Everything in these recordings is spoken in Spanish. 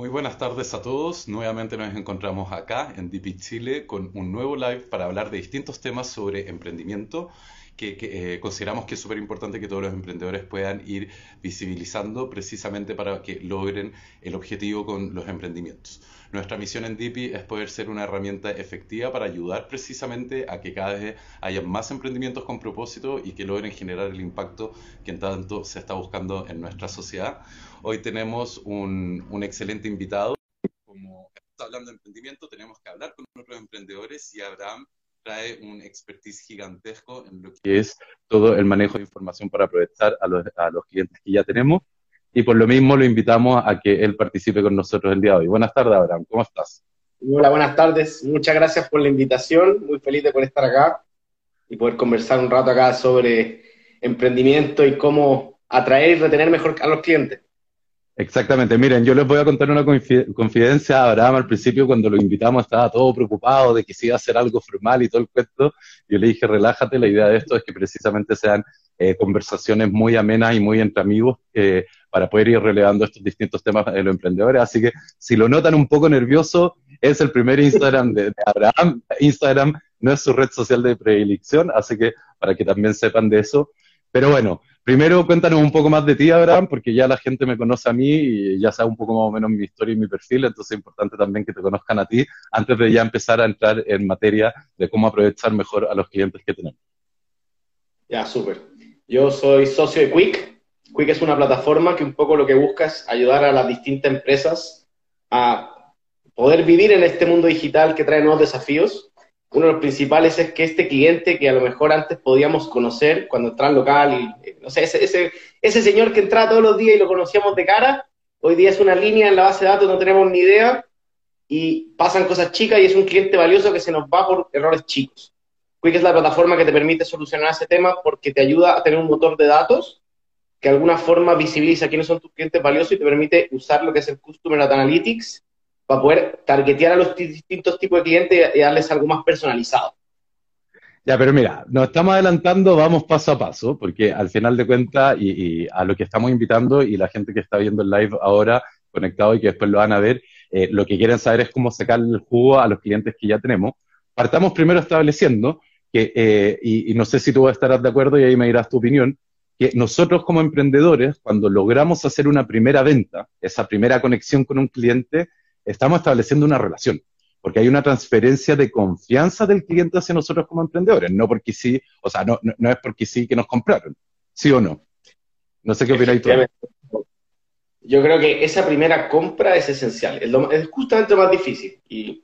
Muy buenas tardes a todos. Nuevamente nos encontramos acá en DP Chile con un nuevo live para hablar de distintos temas sobre emprendimiento que, eh, consideramos que es súper importante que todos los emprendedores puedan ir visibilizando precisamente para que logren el objetivo con los emprendimientos. Nuestra misión en DIPI es poder ser una herramienta efectiva para ayudar precisamente a que cada vez haya más emprendimientos con propósito y que logren generar el impacto que en tanto se está buscando en nuestra sociedad. Hoy tenemos un, excelente invitado. Como está hablando de emprendimiento, tenemos que hablar con otros emprendedores y Abraham trae un expertise gigantesco en lo que es todo el manejo de información para aprovechar a los, a los clientes que ya tenemos y por lo mismo lo invitamos a que él participe con nosotros el día de hoy. Buenas tardes, Abraham, ¿cómo estás? Hola, buenas tardes. Muchas gracias por la invitación. Muy feliz de poder estar acá y poder conversar un rato acá sobre emprendimiento y cómo atraer y retener mejor a los clientes. Exactamente, miren, yo les voy a contar una confidencia. Abraham al principio cuando lo invitamos estaba todo preocupado de que se iba a hacer algo formal y todo el cuento. Yo le dije, relájate, la idea de esto es que precisamente sean eh, conversaciones muy amenas y muy entre amigos eh, para poder ir relevando estos distintos temas de los emprendedores. Así que si lo notan un poco nervioso, es el primer Instagram de, Abraham. Instagram no es su red social de predilección, así que para que también sepan de eso. Pero bueno, primero cuéntanos un poco más de ti, Abraham, porque ya la gente me conoce a mí y ya sabe un poco más o menos mi historia y mi perfil, entonces es importante también que te conozcan a ti antes de ya empezar a entrar en materia de cómo aprovechar mejor a los clientes que tenemos. Ya, súper. Yo soy socio de Quick, Quick es una plataforma que un poco lo que busca es ayudar a las distintas empresas a poder vivir en este mundo digital que trae nuevos desafíos. Uno de los principales es que este cliente que a lo mejor antes podíamos conocer cuando entraba al local y, eh, no sé, ese, ese, ese señor que entraba todos los días y lo conocíamos de cara, hoy día es una línea en la base de datos, no tenemos ni idea y pasan cosas chicas y es un cliente valioso que se nos va por errores chicos. Quick es la plataforma que te permite solucionar ese tema porque te ayuda a tener un motor de datos que de alguna forma visibiliza quiénes son tus clientes valiosos y te permite usar lo que es el Customer Analytics para poder targetear a los distintos tipos de clientes y darles algo más personalizado. Ya, pero mira, nos estamos adelantando, vamos paso a paso, porque al final de cuentas, y, a lo que estamos invitando y la gente que está viendo el live ahora conectado y que después lo van a ver, eh, lo que quieren saber es cómo sacar el jugo a los clientes que ya tenemos. Partamos primero estableciendo que, eh, y, y, no sé si tú estarás de acuerdo y ahí me dirás tu opinión, que nosotros como emprendedores, cuando logramos hacer una primera venta, esa primera conexión con un cliente, estamos estableciendo una relación, porque hay una transferencia de confianza del cliente hacia nosotros como emprendedores, no porque sí, o sea, no, no, es porque sí que nos compraron, ¿sí o no? No sé qué opináis tú. Yo creo que esa primera compra es esencial, es, justamente lo más difícil. Y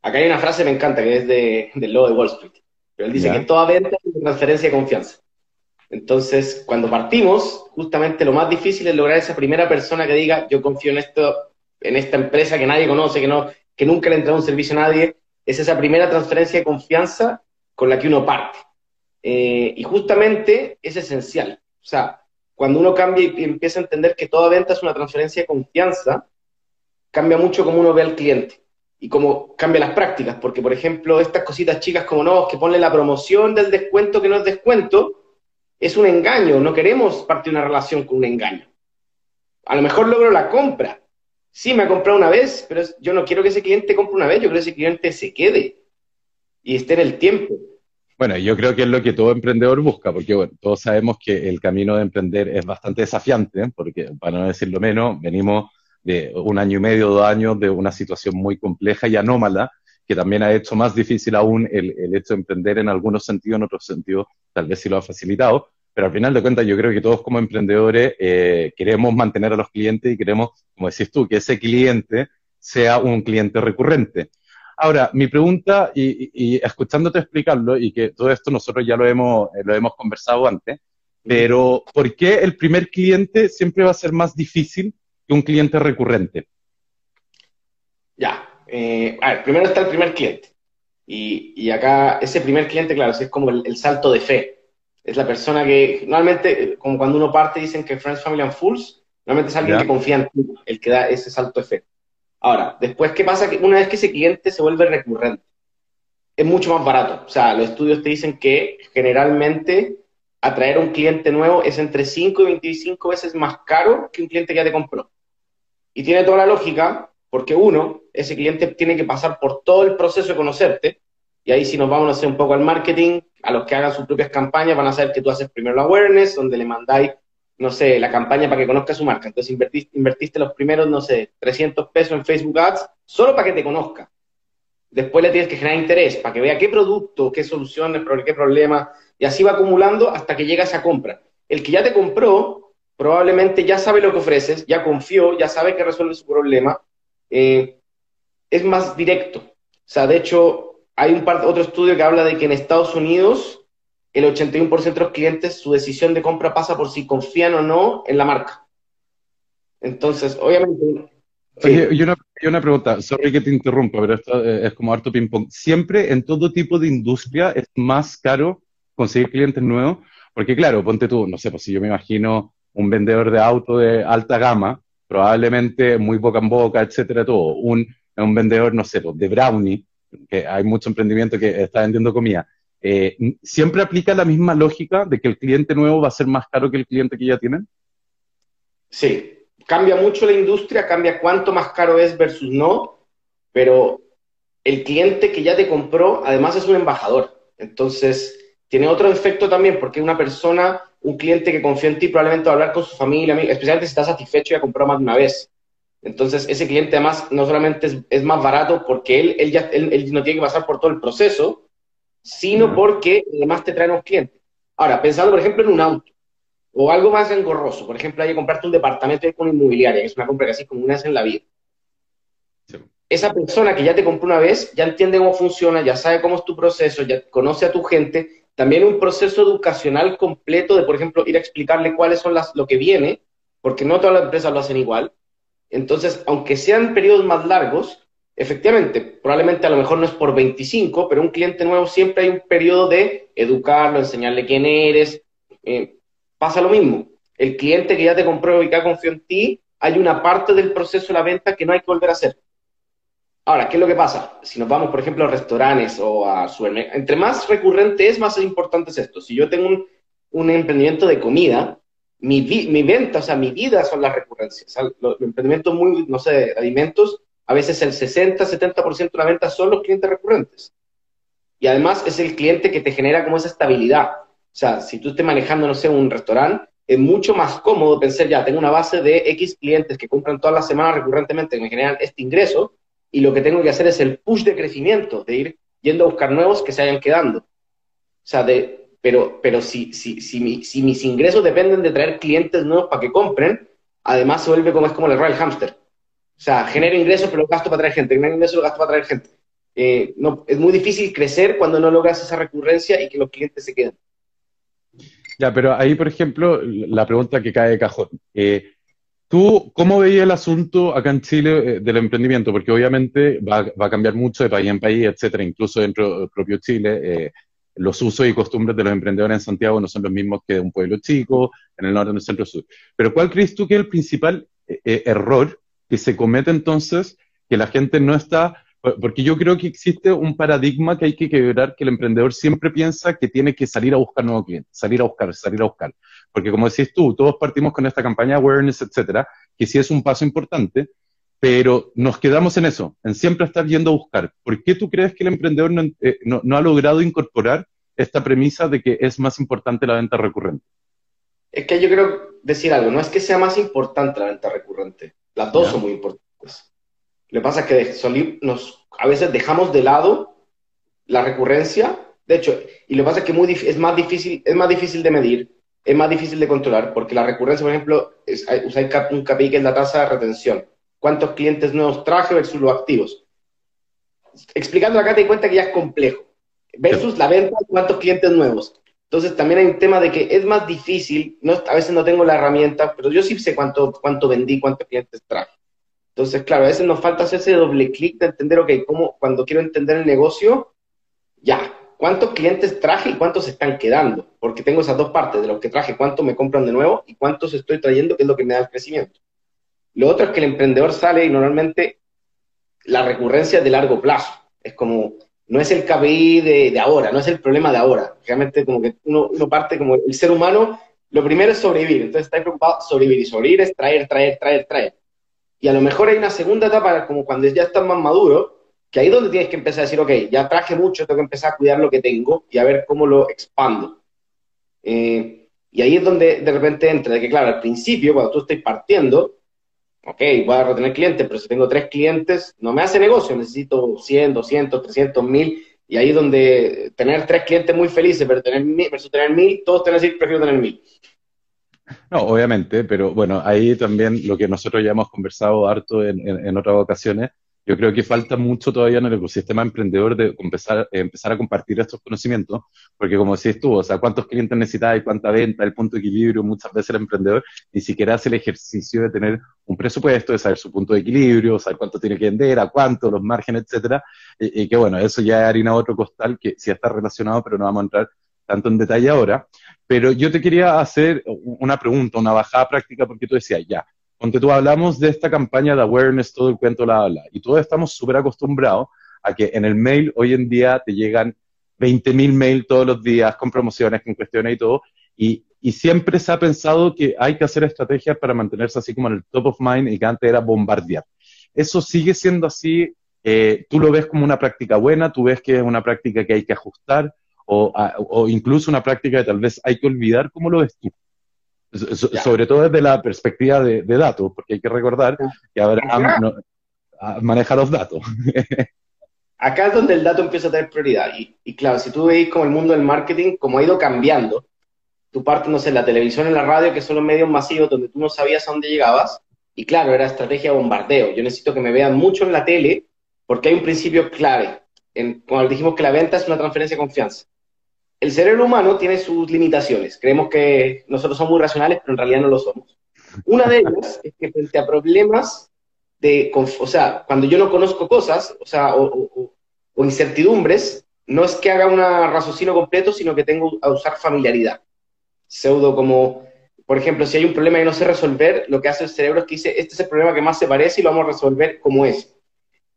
acá hay una frase que me encanta, que es de, del logo de Wall Street. Pero él dice que toda venta es una transferencia de confianza. Entonces, cuando partimos, justamente lo más difícil es lograr esa primera persona que diga, yo confío en esto, en esta empresa que nadie conoce, que, no, que nunca le ha entrado un servicio a nadie. Es esa primera transferencia de confianza con la que uno parte. Eh, y justamente es esencial. O sea, cuando uno cambia y empieza a entender que toda venta es una transferencia de confianza, cambia mucho cómo uno ve al cliente y cómo cambia las prácticas. Porque, por ejemplo, estas cositas chicas como no, que ponle la promoción del descuento que no es descuento, es un engaño, no queremos partir una relación con un engaño. A lo mejor logro la compra. Sí, me ha comprado una vez, pero yo no quiero que ese cliente compre una vez, yo quiero que ese cliente se quede y esté en el tiempo. Bueno, yo creo que es lo que todo emprendedor busca, porque bueno, todos sabemos que el camino de emprender es bastante desafiante, porque para no decirlo menos, venimos de un año y medio, dos años de una situación muy compleja y anómala, que también ha hecho más difícil aún el, el hecho de emprender en algunos sentidos, en otros sentidos tal vez sí lo ha facilitado, pero al final de cuentas yo creo que todos como emprendedores eh, queremos mantener a los clientes y queremos, como decís tú, que ese cliente sea un cliente recurrente. Ahora, mi pregunta, y, y, escuchándote explicarlo, y que todo esto nosotros ya lo hemos, eh, lo hemos conversado antes, pero ¿por qué el primer cliente siempre va a ser más difícil que un cliente recurrente? Ya, eh, a ver, primero está el primer cliente. Y, y, acá, ese primer cliente, claro, es como el, salto de fe. Es la persona que, normalmente, como cuando uno parte, dicen que Friends, Family and Fools, normalmente es alguien que confía en ti, el que da ese salto de fe. Ahora, después, ¿qué pasa? Que una vez que ese cliente se vuelve recurrente, es mucho más barato. O sea, los estudios te dicen que generalmente atraer a un cliente nuevo es entre 5 y 25 veces más caro que un cliente que ya te compró. Y tiene toda la lógica porque uno, ese cliente tiene que pasar por todo el proceso de conocerte, y ahí si nos vamos a hacer un poco al marketing, a los que hagan sus propias campañas van a saber que tú haces primero la awareness, donde le mandáis, no sé, la campaña para que conozca su marca. Entonces invertiste, los primeros, no sé, 300 pesos en Facebook Ads, solo para que te conozca. Después le tienes que generar interés para que vea qué producto, qué soluciones, qué problema, y así va acumulando hasta que llega esa compra. El que ya te compró, probablemente ya sabe lo que ofreces, ya confió, ya sabe que resuelve su problema, eh, es más directo. O sea, de hecho, hay un par, otro estudio que habla de que en Estados Unidos el 81% de los clientes su decisión de compra pasa por si confían o no en la marca. Entonces, obviamente... Oye, y una, una, pregunta, sorry que te interrumpa, pero esto eh, es como harto ping-pong. Siempre en todo tipo de industria es más caro conseguir clientes nuevos, porque claro, ponte tú, no sé, pues si yo me imagino un vendedor de auto de alta gama, probablemente muy boca en boca, etcétera, todo. Un, un vendedor, no sé, pues, de brownie, que hay mucho emprendimiento que está vendiendo comida. Eh, ¿Siempre aplica la misma lógica de que el cliente nuevo va a ser más caro que el cliente que ya tienen? Sí, cambia mucho la industria, cambia cuánto más caro es versus no, pero el cliente que ya te compró, además es un embajador. Entonces, tiene otro efecto también, porque una persona un cliente que confía en ti probablemente va a hablar con su familia, especialmente si está satisfecho y ha comprado más de una vez. Entonces, ese cliente además no solamente es, más barato porque él, él, ya, él, no tiene que pasar por todo el proceso, sino porque además te trae nuevos clientes. Ahora, pensando, por ejemplo, en un auto o algo más engorroso, por ejemplo, hay que comprarte un departamento con inmobiliaria, que es una compra casi como una vez en la vida. Esa persona que ya te compró una vez, ya entiende cómo funciona, ya sabe cómo es tu proceso, ya conoce a tu gente, también un proceso educacional completo de, por ejemplo, ir a explicarle cuáles son las, lo que viene, porque no todas las empresas lo hacen igual. Entonces, aunque sean periodos más largos, efectivamente, probablemente a lo mejor no es por 25, pero un cliente nuevo siempre hay un periodo de educarlo, enseñarle quién eres. Eh, pasa lo mismo. El cliente que ya te compró y que ha confiado en ti, hay una parte del proceso de la venta que no hay que volver a hacer. Ahora, ¿qué es lo que pasa? Si nos vamos, por ejemplo, a restaurantes o a supermercados, entre más recurrente es, más importante es esto. Si yo tengo un emprendimiento de comida, mi, mi, venta, o sea, mi vida son las recurrencias. los, emprendimientos muy, no sé, alimentos, a veces el 60, 70% de la venta son los clientes recurrentes. Y además es el cliente que te genera como esa estabilidad. O sea, si tú estés manejando, no sé, un restaurante, es mucho más cómodo pensar, ya, tengo una base de X clientes que compran todas las semanas recurrentemente, que me generan este ingreso, y lo que tengo que hacer es el push de crecimiento, de ir yendo a buscar nuevos que se vayan quedando. O sea, de, pero, pero si, si, si, mis ingresos dependen de traer clientes nuevos para que compren, además se vuelve como es como el Royal Hamster. O sea, genero ingresos, pero gasto para traer gente, genero ingresos, lo gasto para traer gente. Eh, no, es muy difícil crecer cuando no logras esa recurrencia y que los clientes se queden. Ya, pero ahí, por ejemplo, la pregunta que cae de cajón. Eh, ¿Tú cómo veías el asunto acá en Chile eh, del emprendimiento? Porque obviamente va, a cambiar mucho de país en país, etcétera, incluso dentro del propio Chile. Eh, los usos y costumbres de los emprendedores en Santiago no son los mismos que de un pueblo chico, en el norte, en el centro sur. Pero ¿cuál crees tú que es el principal eh, error que se comete entonces que la gente no está porque yo creo que existe un paradigma que hay que quebrar, que el emprendedor siempre piensa que tiene que salir a buscar nuevos clientes, salir a buscar, salir a buscar. Porque como decís tú, todos partimos con esta campaña awareness, etcétera, que sí es un paso importante, pero nos quedamos en eso, en siempre estar yendo a buscar. ¿Por qué tú crees que el emprendedor no, eh, no ha logrado incorporar esta premisa de que es más importante la venta recurrente? Es que yo quiero decir algo, no es que sea más importante la venta recurrente, las dos son muy importantes. Lo que pasa es que nos, a veces dejamos de lado la recurrencia, de hecho, y lo que pasa es que muy, es, más difícil, es más difícil de medir, es más difícil de controlar, porque la recurrencia, por ejemplo, es, usáis un KPI que es la tasa de retención. ¿Cuántos clientes nuevos traje versus los activos? Explicando acá te di cuenta que ya es complejo. Versus la venta, ¿cuántos clientes nuevos? Entonces también hay un tema de que es más difícil, no, a veces no tengo la herramienta, pero yo sí sé cuánto, cuánto vendí, cuántos clientes traje. Entonces, claro, a veces nos falta hacer ese doble clic de entender, ok, cómo, cuando quiero entender el negocio, ya, ¿cuántos clientes traje y cuántos se están quedando? Porque tengo esas dos partes, de los que traje, cuántos me compran de nuevo y cuántos estoy trayendo, que es lo que me da el crecimiento. Lo otro es que el emprendedor sale y normalmente la recurrencia es de largo plazo. Es como, no es el KPI de, ahora, no es el problema de ahora. Realmente como que uno, uno parte como el ser humano, lo primero es sobrevivir. Entonces está preocupado sobrevivir y sobrevivir es traer, traer, traer, traer Y a lo mejor hay una segunda etapa, como cuando ya estás más maduro, que ahí es donde tienes que empezar a decir, ok, ya traje mucho, tengo que empezar a cuidar lo que tengo y a ver cómo lo expando. Eh, y ahí es donde de repente entra, de que claro, al principio, cuando tú estés partiendo, ok, voy a retener clientes, pero si tengo tres clientes, no me hace negocio, necesito 100, 200, 300, 1000, y ahí es donde tener tres clientes muy felices pero tener mil, versus tener mil, todos tienen que decir, prefiero tener mil. No, obviamente, pero bueno, ahí también lo que nosotros ya hemos conversado harto en, en otras ocasiones yo creo que falta mucho todavía en el ecosistema emprendedor de empezar, empezar a compartir estos conocimientos, porque como decís tú, o sea, cuántos clientes necesitas, cuánta venta, el punto de equilibrio, muchas veces el emprendedor ni siquiera hace el ejercicio de tener un presupuesto, de saber su punto de equilibrio, saber cuánto tiene que vender, a cuánto, los márgenes, etcétera, y, que bueno, eso ya es harina otro costal que sí está relacionado, pero no vamos a entrar tanto en detalle ahora. Pero yo te quería hacer una pregunta, una bajada práctica, porque tú decías, ya, donde tú hablamos de esta campaña de awareness, todo el cuento la habla, y todos estamos súper acostumbrados a que en el mail hoy en día te llegan 20.000 mails todos los días con promociones, con cuestiones y todo, y, y, siempre se ha pensado que hay que hacer estrategias para mantenerse así como en el top of mind y que antes era bombardear. ¿Eso sigue siendo así? Eh, ¿Tú lo ves como una práctica buena? ¿Tú ves que es una práctica que hay que ajustar? O, o incluso una práctica que tal vez hay que olvidar? ¿Cómo lo ves tú? Sobre todo desde la perspectiva de, datos, porque hay que recordar que Abraham maneja los datos. Acá es donde el dato empieza a tener prioridad. Y, claro, si tú veis como el mundo del marketing, como ha ido cambiando, tú partes, no sé, la televisión, en la radio, que son los medios masivos donde tú no sabías a dónde llegabas, y claro, era estrategia de bombardeo. Yo necesito que me vean mucho en la tele porque hay un principio clave. En, cuando dijimos que la venta es una transferencia de confianza el cerebro humano tiene sus limitaciones. Creemos que nosotros somos muy racionales, pero en realidad no lo somos. Una de ellas es que frente a problemas de, o sea, cuando yo no conozco cosas, o sea, o, incertidumbres, no es que haga un raciocinio completo, sino que tengo a usar familiaridad. Pseudo como, por ejemplo, si hay un problema y no sé resolver, lo que hace el cerebro es que dice, este es el problema que más se parece y lo vamos a resolver como es.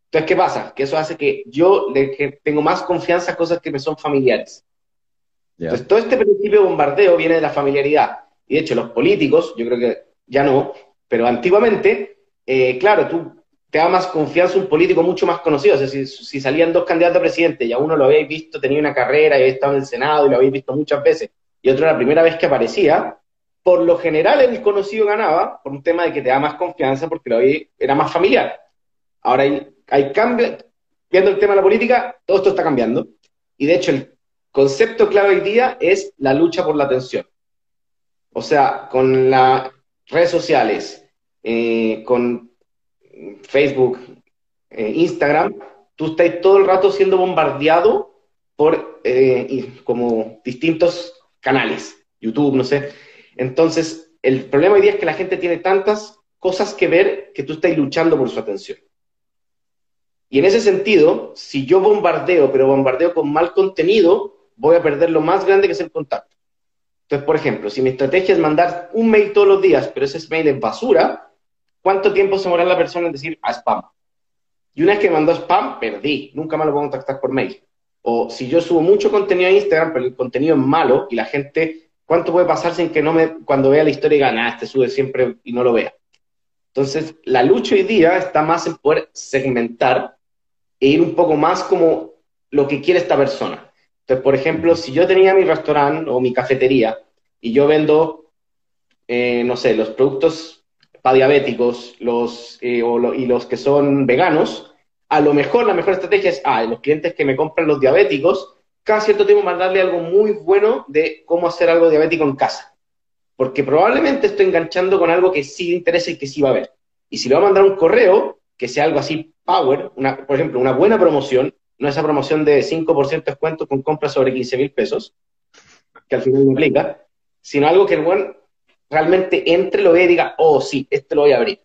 Entonces, ¿qué pasa? Que eso hace que yo le, tengo más confianza a cosas que me son familiares. Entonces, todo este principio de bombardeo viene de la familiaridad. Y de hecho, los políticos, yo creo que ya no, pero antiguamente, eh, claro, tú te da más confianza un político mucho más conocido. O sea, si, salían dos candidatos a presidente y a uno lo habéis visto, tenía una carrera y había estado en el Senado y lo habéis visto muchas veces, y otro la primera vez que aparecía, por lo general el conocido ganaba por un tema de que te da más confianza porque lo era más familiar. Ahora hay, hay cambio, viendo el tema de la política, todo esto está cambiando. Y de hecho, el concepto clave hoy día es la lucha por la atención. O sea, con las redes sociales, eh, con Facebook, eh, Instagram, tú estás todo el rato siendo bombardeado por eh, como distintos canales, YouTube, no sé. Entonces, el problema hoy día es que la gente tiene tantas cosas que ver que tú estás luchando por su atención. Y en ese sentido, si yo bombardeo, pero bombardeo con mal contenido, voy a perder lo más grande que es el contacto. Entonces, por ejemplo, si mi estrategia es mandar un mail todos los días, pero ese mail es basura, ¿cuánto tiempo se demora la persona en decir a ah, spam? Y una vez que mandó spam, perdí, nunca más lo puedo contactar por mail. O si yo subo mucho contenido a Instagram, pero el contenido es malo y la gente, ¿cuánto puede pasar sin que no me, cuando vea la historia diga, ah, este sube siempre y no lo vea? Entonces, la lucha hoy día está más en poder segmentar e ir un poco más como lo que quiere esta persona. Entonces, por ejemplo, si yo tenía mi restaurante o mi cafetería y yo vendo, eh, no sé, los productos para diabéticos los, eh, y los que son veganos, a lo mejor la mejor estrategia es, ah, los clientes que me compran los diabéticos, cada cierto tiempo mandarle algo muy bueno de cómo hacer algo diabético en casa. Porque probablemente estoy enganchando con algo que sí le interesa y que sí va a ver. Y si le voy a mandar un correo, que sea algo así power, por ejemplo, una buena promoción, no esa promoción de 5% de descuento con compras sobre 15 mil pesos, que al final no implica, sino algo que el buen realmente entre, lo vea y diga, oh, sí, este lo voy a abrir.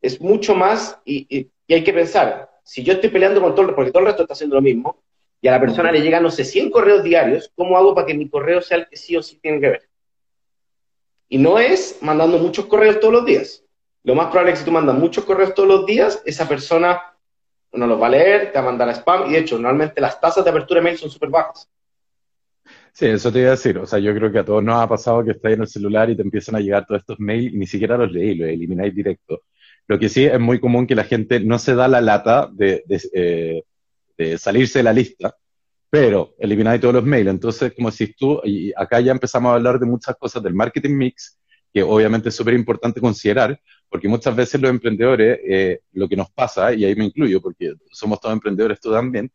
Es mucho más, y, hay que pensar, si yo estoy peleando con todo el porque todo el resto está haciendo lo mismo, y a la persona le llegan, no sé, 100 correos diarios, ¿cómo hago para que mi correo sea el que sí o sí tiene que ver? Y no es mandando muchos correos todos los días. Lo más probable es que si tú mandas muchos correos todos los días, esa persona no los va a leer, te va a mandar spam, y de hecho, normalmente las tasas de apertura de mail son súper bajas. Sí, eso te iba a decir. O sea, yo creo que a todos nos ha pasado que estáis en el celular y te empiezan a llegar todos estos mails y ni siquiera los leí, los elimináis directo. Lo que sí es muy común que la gente no se da la lata de, de, eh, salirse de la lista, pero elimináis todos los mails. Entonces, como si tú, y acá ya empezamos a hablar de muchas cosas del marketing mix, que obviamente es súper importante considerar, porque muchas veces los emprendedores, eh, lo que nos pasa, y ahí me incluyo, porque somos todos emprendedores tú también,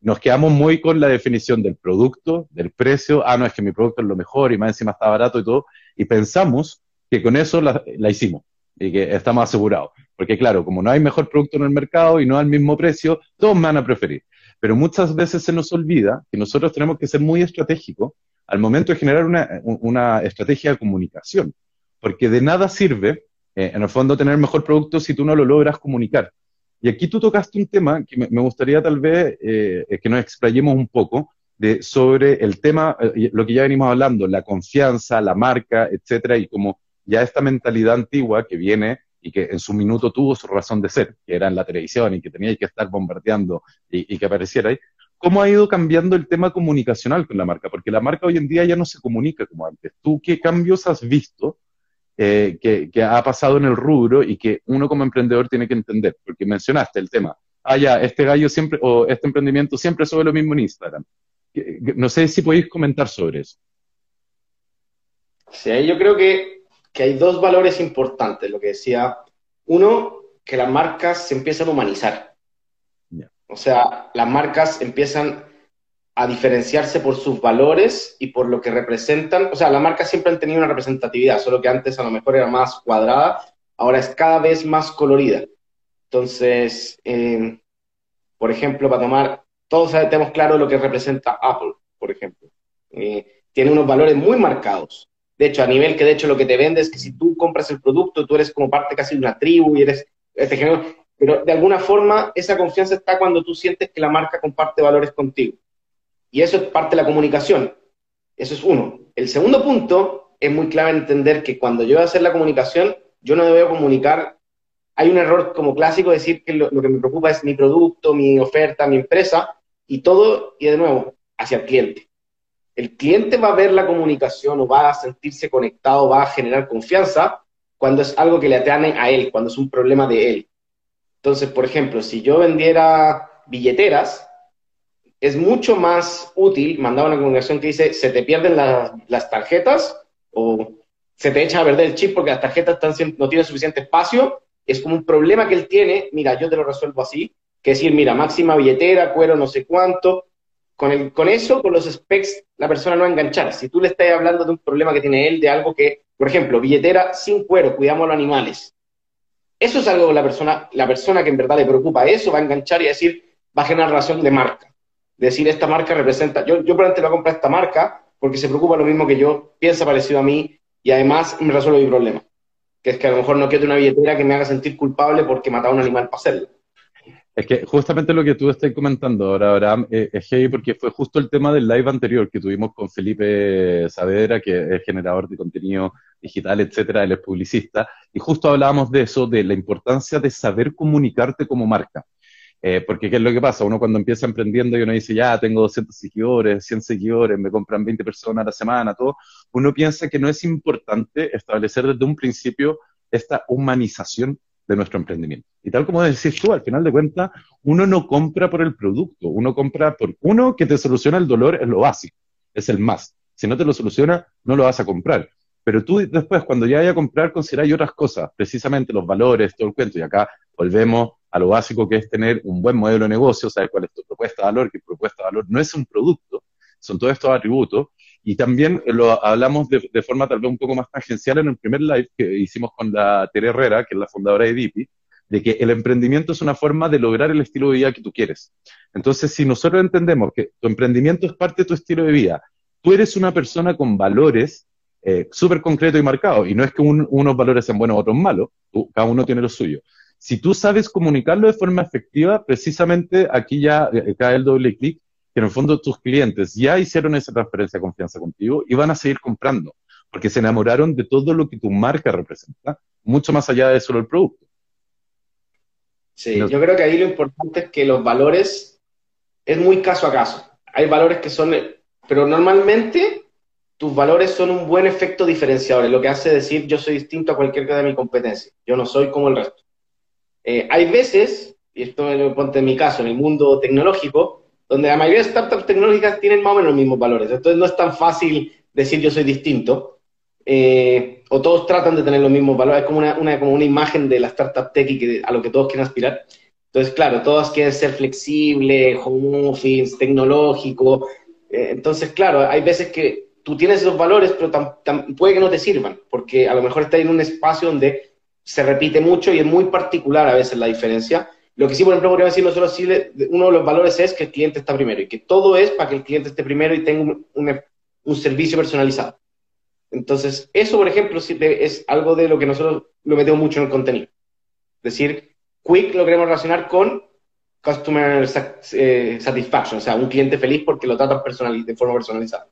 nos quedamos muy con la definición del producto, del precio, ah, no, es que mi producto es lo mejor y más encima está barato y todo, y pensamos que con eso la, la hicimos y que estamos asegurados. Porque claro, como no hay mejor producto en el mercado y no al mismo precio, todos me van a preferir. Pero muchas veces se nos olvida que nosotros tenemos que ser muy estratégicos al momento de generar una, una estrategia de comunicación. Porque de nada sirve, eh, en el fondo, tener mejor producto si tú no lo logras comunicar. Y aquí tú tocaste un tema que me, gustaría tal vez eh, que nos explayemos un poco de, sobre el tema, eh, lo que ya venimos hablando, la confianza, la marca, etcétera, y como ya esta mentalidad antigua que viene y que en su minuto tuvo su razón de ser, que era en la televisión y que tenía que estar bombardeando y, que apareciera ahí, ¿cómo ha ido cambiando el tema comunicacional con la marca? Porque la marca hoy en día ya no se comunica como antes. ¿Tú qué cambios has visto eh, que, ha pasado en el rubro y que uno como emprendedor tiene que entender? Porque mencionaste el tema, ah, ya, este gallo siempre, o este emprendimiento siempre sube lo mismo en Instagram. No sé si podéis comentar sobre eso. Sí, yo creo que que hay dos valores importantes, lo que decía. Uno, que las marcas se empiezan a humanizar. O sea, las marcas empiezan a diferenciarse por sus valores y por lo que representan. O sea, las marcas siempre han tenido una representatividad, solo que antes a lo mejor era más cuadrada, ahora es cada vez más colorida. Entonces, eh, por ejemplo, para tomar, todos tenemos claro lo que representa Apple, por ejemplo. Eh, tiene unos valores muy marcados. De hecho, a nivel que de hecho lo que te vende es que si tú compras el producto, tú eres como parte casi de una tribu y eres este género, pero de alguna forma esa confianza está cuando tú sientes que la marca comparte valores contigo. Y eso es parte de la comunicación. Eso es uno. El segundo punto es muy clave entender que cuando yo voy a hacer la comunicación, yo no debo comunicar. Hay un error como clásico decir que lo, que me preocupa es mi producto, mi oferta, mi empresa y todo, y de nuevo, hacia el cliente el cliente va a ver la comunicación o va a sentirse conectado, va a generar confianza cuando es algo que le atrae a él, cuando es un problema de él. Entonces, por ejemplo, si yo vendiera billeteras, es mucho más útil mandar una comunicación que dice, se te pierden las tarjetas o se te echa a perder el chip porque las tarjetas están, no tienen suficiente espacio. Es como un problema que él tiene, mira, yo te lo resuelvo así, que decir, mira, máxima billetera, cuero, no sé cuánto, con, con eso, con los specs, la persona no va a enganchar. Si tú le estás hablando de un problema que tiene él, de algo que, por ejemplo, billetera sin cuero, cuidamos a los animales. Eso es algo que la persona, la persona que en verdad le preocupa eso, va a enganchar y decir, va a generar relación de marca. Decir, esta marca representa, yo, yo probablemente voy a comprar esta marca porque se preocupa lo mismo que yo, piensa parecido a mí y además me resuelve mi problema. Que es que a lo mejor no quiero una billetera que me haga sentir culpable porque mataba a un animal para hacerlo. Es que justamente lo que tú estás comentando ahora, Abraham, eh, es heavy porque fue justo el tema del live anterior que tuvimos con Felipe Saavedra, que es generador de contenido digital, etcétera, él es publicista, y justo hablábamos de eso, de la importancia de saber comunicarte como marca. Eh, porque ¿qué es lo que pasa? Uno cuando empieza emprendiendo y uno dice, ya, tengo 200 seguidores, 100 seguidores, me compran 20 personas a la semana, todo, uno piensa que no es importante establecer desde un principio esta humanización de nuestro emprendimiento. Y tal como decís tú, al final de cuentas, uno no compra por el producto, uno compra por uno que te soluciona el dolor, es lo básico, es el más. Si no te lo soluciona, no lo vas a comprar. Pero tú después, cuando ya vayas a comprar, consideráis otras cosas, precisamente los valores, todo el cuento. Y acá volvemos a lo básico que es tener un buen modelo de negocio, saber cuál es tu propuesta de valor, que propuesta de valor no es un producto, son todos estos atributos y también lo hablamos de, forma tal vez un poco más tangencial en el primer live que hicimos con la Tere Herrera, que es la fundadora de Dipi, de que el emprendimiento es una forma de lograr el estilo de vida que tú quieres. Entonces, si nosotros entendemos que tu emprendimiento es parte de tu estilo de vida, tú eres una persona con valores eh, súper concretos y marcados, y no es que unos valores sean buenos otros malos, cada uno tiene lo suyo. Si tú sabes comunicarlo de forma efectiva, precisamente aquí ya eh, cae el doble clic que en el fondo tus clientes ya hicieron esa transferencia de confianza contigo y van a seguir comprando, porque se enamoraron de todo lo que tu marca representa, mucho más allá de solo el producto. Sí, yo creo que ahí lo importante es que los valores es muy caso a caso. Hay valores que son, pero normalmente tus valores son un buen efecto diferenciador, lo que hace decir yo soy distinto a cualquier de mi competencia, yo no soy como el resto. Eh, hay veces, y esto lo ponte en mi caso, en el mundo tecnológico, donde la mayoría de startups tecnológicas tienen más o menos los mismos valores. Entonces no es tan fácil decir yo soy distinto. Eh, o todos tratan de tener los mismos valores. Es como una, como una imagen de la startup tech y que, a lo que todos quieren aspirar. Entonces, claro, todos quieren ser flexibles, home office, tecnológico. Eh, entonces, claro, hay veces que tú tienes esos valores, pero puede que no te sirvan, porque a lo mejor estás en un espacio donde se repite mucho y es muy particular a veces la diferencia. Lo que sí, por ejemplo, podríamos decir nosotros, sí, uno de los valores es que el cliente está primero y que todo es para que el cliente esté primero y tenga un, servicio personalizado. Entonces, eso, por ejemplo, es algo de lo que nosotros lo metemos mucho en el contenido. Es decir, Quick lo queremos relacionar con Customer eh, Satisfaction, o sea, un cliente feliz porque lo tratan personal, de forma personalizada.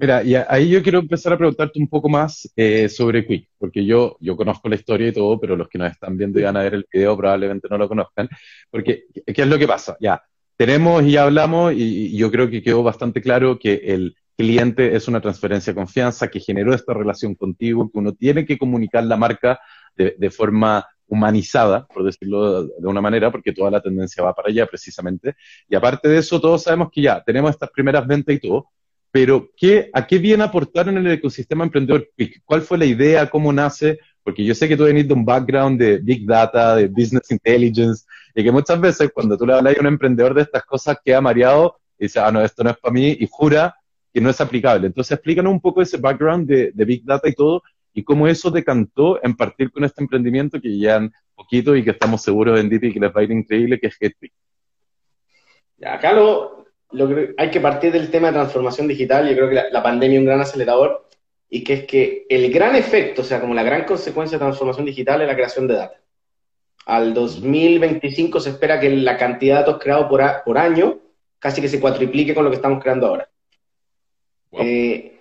Mira, y ahí yo quiero empezar a preguntarte un poco más eh, sobre Quick, porque yo, yo conozco la historia y todo, pero los que nos están viendo y van a ver el video probablemente no lo conozcan, porque ¿qué es lo que pasa? Ya, tenemos y ya hablamos y, yo creo que quedó bastante claro que el cliente es una transferencia de confianza que generó esta relación contigo, que uno tiene que comunicar la marca de, de forma humanizada, por decirlo de una manera, porque toda la tendencia va para allá precisamente. Y aparte de eso, todos sabemos que ya tenemos estas primeras ventas y todo, pero ¿qué, ¿a qué viene a aportar en el ecosistema emprendedor ¿Cuál fue la idea? ¿Cómo nace? Porque yo sé que tú venís de un background de Big Data, de Business Intelligence, y que muchas veces cuando tú le hablas a un emprendedor de estas cosas queda mareado y dice, ah, no, esto no es para mí, y jura que no es aplicable. Entonces, explícanos un poco ese background de, Big Data y todo, y cómo eso decantó en partir con este emprendimiento que ya un poquito y que estamos seguros en DP que les va a ir increíble, que es GetPick. Ya, acá lo, hay que partir del tema de transformación digital. Yo creo que la, pandemia es un gran acelerador y que es que el gran efecto, o sea, como la gran consecuencia de transformación digital es la creación de datos. Al 2025 se espera que la cantidad de datos creados por, por año casi que se cuatriplique con lo que estamos creando ahora. Eh,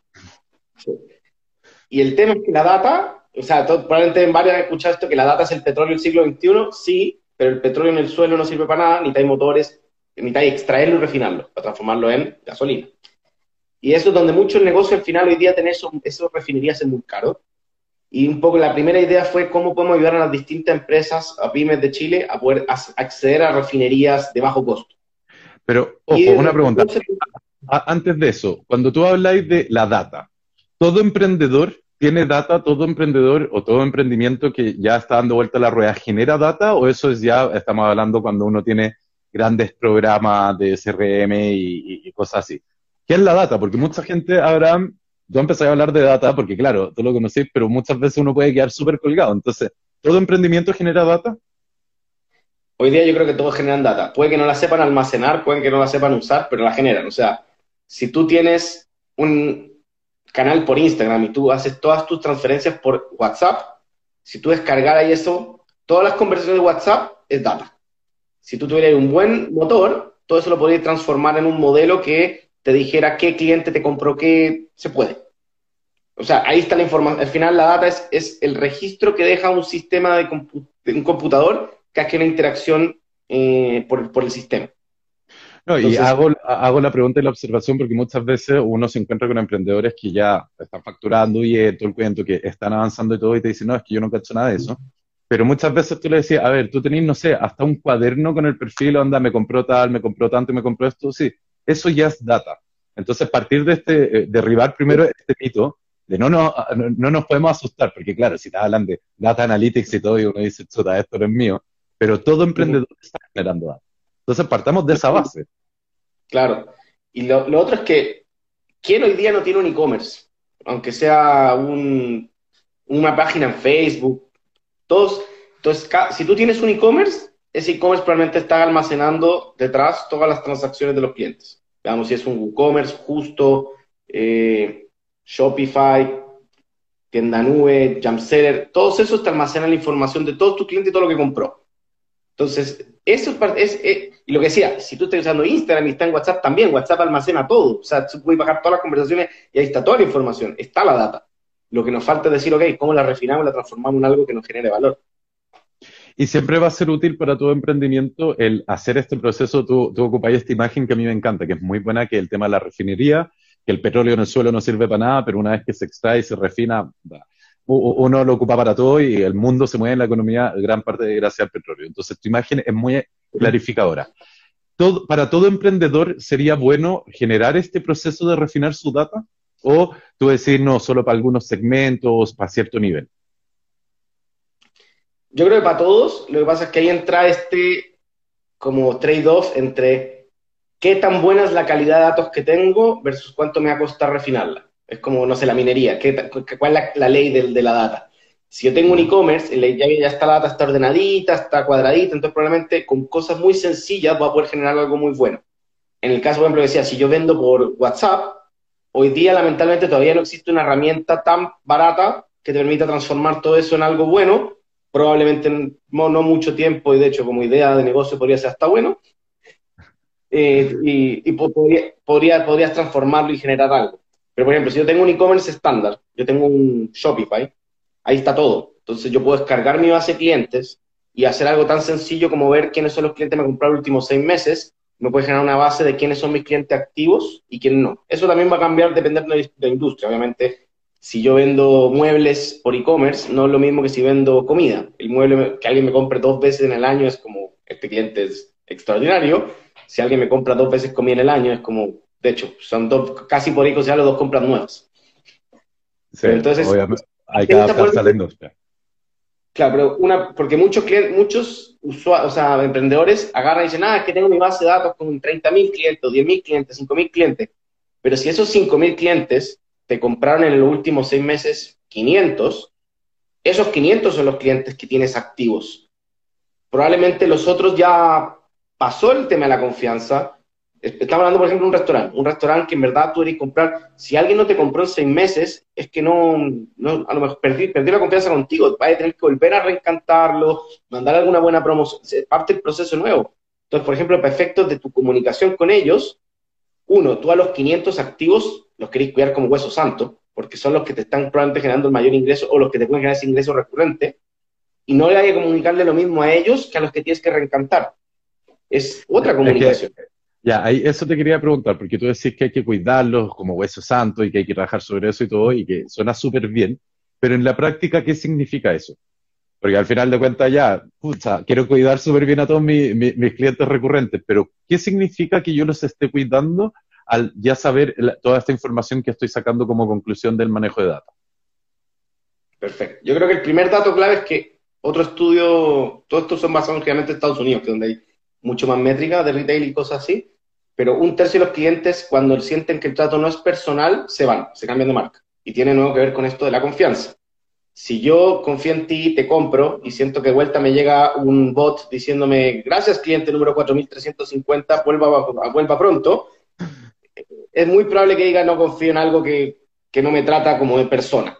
y el tema es que la data, o sea, probablemente en varios han escuchado esto, que la data es el petróleo del siglo XXI, sí, pero el petróleo en el suelo no sirve para nada, ni hay motores, necesitáis extraerlo y refinarlo para transformarlo en gasolina. Y eso es donde mucho el negocio al final hoy día tener eso, eso refinerías es muy caro. Y un poco la primera idea fue cómo podemos ayudar a las distintas empresas, a pymes de Chile, a poder acceder a refinerías de bajo costo. Pero, ojo, una pregunta. Antes de eso, cuando tú habláis de la data, ¿todo emprendedor tiene data? ¿Todo emprendedor o todo emprendimiento que ya está dando vuelta a la rueda genera data? ¿O eso es ya, estamos hablando cuando uno tiene grandes programas de CRM y, cosas así. ¿Qué es la data? Porque mucha gente, Abraham, yo empecé a hablar de data porque, claro, tú lo conocéis, pero muchas veces uno puede quedar súper colgado. Entonces, ¿todo emprendimiento genera data? Hoy día yo creo que todos generan data. Puede que no la sepan almacenar, pueden que no la sepan usar, pero la generan. O sea, si tú tienes un canal por Instagram y tú haces todas tus transferencias por WhatsApp, si tú descargas ahí eso, todas las conversaciones de WhatsApp es data si tú tuvieras un buen motor, todo eso lo podrías transformar en un modelo que te dijera qué cliente te compró qué, se puede. O sea, ahí está la información. Al final la data es, es el registro que deja un sistema de, un computador que hace una interacción eh, por, por, el sistema. No, y hago, hago la pregunta y la observación porque muchas veces uno se encuentra con emprendedores que ya están facturando y todo el cuento, que están avanzando y todo, y te dicen, no, es que yo no he hecho nada de eso. Pero muchas veces tú le decías, a ver, tú tenés, no sé, hasta un cuaderno con el perfil, onda, me compró tal, me compró tanto, me compró esto, sí, eso ya es data. Entonces, partir de este, eh, derribar primero este mito, de no, no, no, nos podemos asustar, porque claro, si te hablan de data analytics y todo, y uno dice, chuta, esto no es mío, pero todo emprendedor está generando data. Entonces, partamos de esa base. Claro. Y lo, lo otro es que, ¿quién hoy día no tiene un e-commerce? Aunque sea un, una página en Facebook, todos, entonces, si tú tienes un e-commerce, ese e-commerce probablemente está almacenando detrás todas las transacciones de los clientes. Veamos si es un WooCommerce, Justo, eh, Shopify, Tienda Nube, Jamseller, todos esos te almacenan la información de todos tus clientes y todo lo que compró. Entonces, eso es, es, eh, y lo que decía, si tú estás usando Instagram y está en WhatsApp también, WhatsApp almacena todo. O sea, tú puedes bajar todas las conversaciones y ahí está toda la información, está la data. Lo que nos falta es decir, ok, ¿cómo la refinamos la transformamos en algo que nos genere valor? Y siempre va a ser útil para todo emprendimiento el hacer este proceso. Tú, tú ocupáis esta imagen que a mí me encanta, que es muy buena, que el tema de la refinería, que el petróleo en el suelo no sirve para nada, pero una vez que se extrae y se refina, uno lo ocupa para todo y el mundo se mueve en la economía gran parte de gracias al petróleo. Entonces, tu imagen es muy clarificadora. Todo, ¿Para todo emprendedor sería bueno generar este proceso de refinar su data? ¿O tú decir, no, solo para algunos segmentos, para cierto nivel? Yo creo que para todos, lo que pasa es que ahí entra este como trade-off entre qué tan buena es la calidad de datos que tengo versus cuánto me va a costar refinarla. Es como, no sé, la minería, ¿qué, ¿cuál es la, ley de, la data? Si yo tengo un e-commerce, ya, ya está la data, está ordenadita, está cuadradita, entonces probablemente con cosas muy sencillas voy a poder generar algo muy bueno. En el caso, por ejemplo, decía, si yo vendo por WhatsApp, hoy día lamentablemente todavía no existe una herramienta tan barata que te permita transformar todo eso en algo bueno. Probablemente no, no mucho tiempo, y de hecho como idea de negocio podría ser hasta bueno. Eh, y, podría, podrías transformarlo y generar algo. Pero, por ejemplo, si yo tengo un e-commerce estándar, yo tengo un Shopify, ahí está todo. Entonces, yo puedo descargar mi base de clientes y hacer algo tan sencillo como ver quiénes son los clientes que me compraron los últimos seis meses. Me puede generar una base de quiénes son mis clientes activos y quiénes no. Eso también va a cambiar dependiendo de la industria. Obviamente, si yo vendo muebles por e-commerce, no es lo mismo que si vendo comida. El mueble que alguien me compre dos veces en el año es como, este cliente es extraordinario. Si alguien me compra dos veces comida en el año, es como, de hecho, son dos, casi por los dos compras nuevas. Sí, entonces, hay que adaptarse a la industria. Claro, pero una, porque muchos clientes, muchos usuarios, o sea, emprendedores agarran y dicen, ah, que tengo mi base de datos con 30.000 clientes, 10.000 clientes, 5.000 clientes. Pero si esos 5.000 clientes te compraron en los últimos seis meses 500, esos 500 son los clientes que tienes activos. Probablemente los otros ya pasó el tema de la confianza Estamos hablando, por ejemplo, de un restaurante, un restaurante que en verdad tú que comprar. Si alguien no te compró en seis meses, es que no, no a lo mejor perdí, la confianza contigo. Vas a tener que volver a reencantarlo, mandar alguna buena promoción. Parte del proceso nuevo. Entonces, por ejemplo, para efectos de tu comunicación con ellos, uno, tú a los 500 activos los querés cuidar como hueso santo, porque son los que te están probablemente generando el mayor ingreso o los que te pueden generar ese ingreso recurrente, y no le hay que comunicarle lo mismo a ellos que a los que tienes que reencantar. Es otra comunicación. Ya, ahí, eso te quería preguntar, porque tú decís que hay que cuidarlos como hueso santo y que hay que trabajar sobre eso y todo, y que suena súper bien, pero en la práctica, ¿qué significa eso? Porque al final de cuentas ya, pucha, quiero cuidar súper bien a todos mis clientes recurrentes, pero ¿qué significa que yo los esté cuidando al ya saber toda esta información que estoy sacando como conclusión del manejo de datos? Perfecto. Yo creo que el primer dato clave es que otro estudio, todos estos son basados en en Estados Unidos, que es donde hay mucho más métrica de retail y cosas así, pero un tercio de los clientes, cuando sienten que el trato no es personal, se van, se cambian de marca. Y tiene nuevo que ver con esto de la confianza. Si yo confío en ti, te compro y siento que de vuelta me llega un bot diciéndome, gracias cliente número 4350, vuelva, vuelva pronto, es muy probable que diga no confío en algo que, que no me trata como de persona.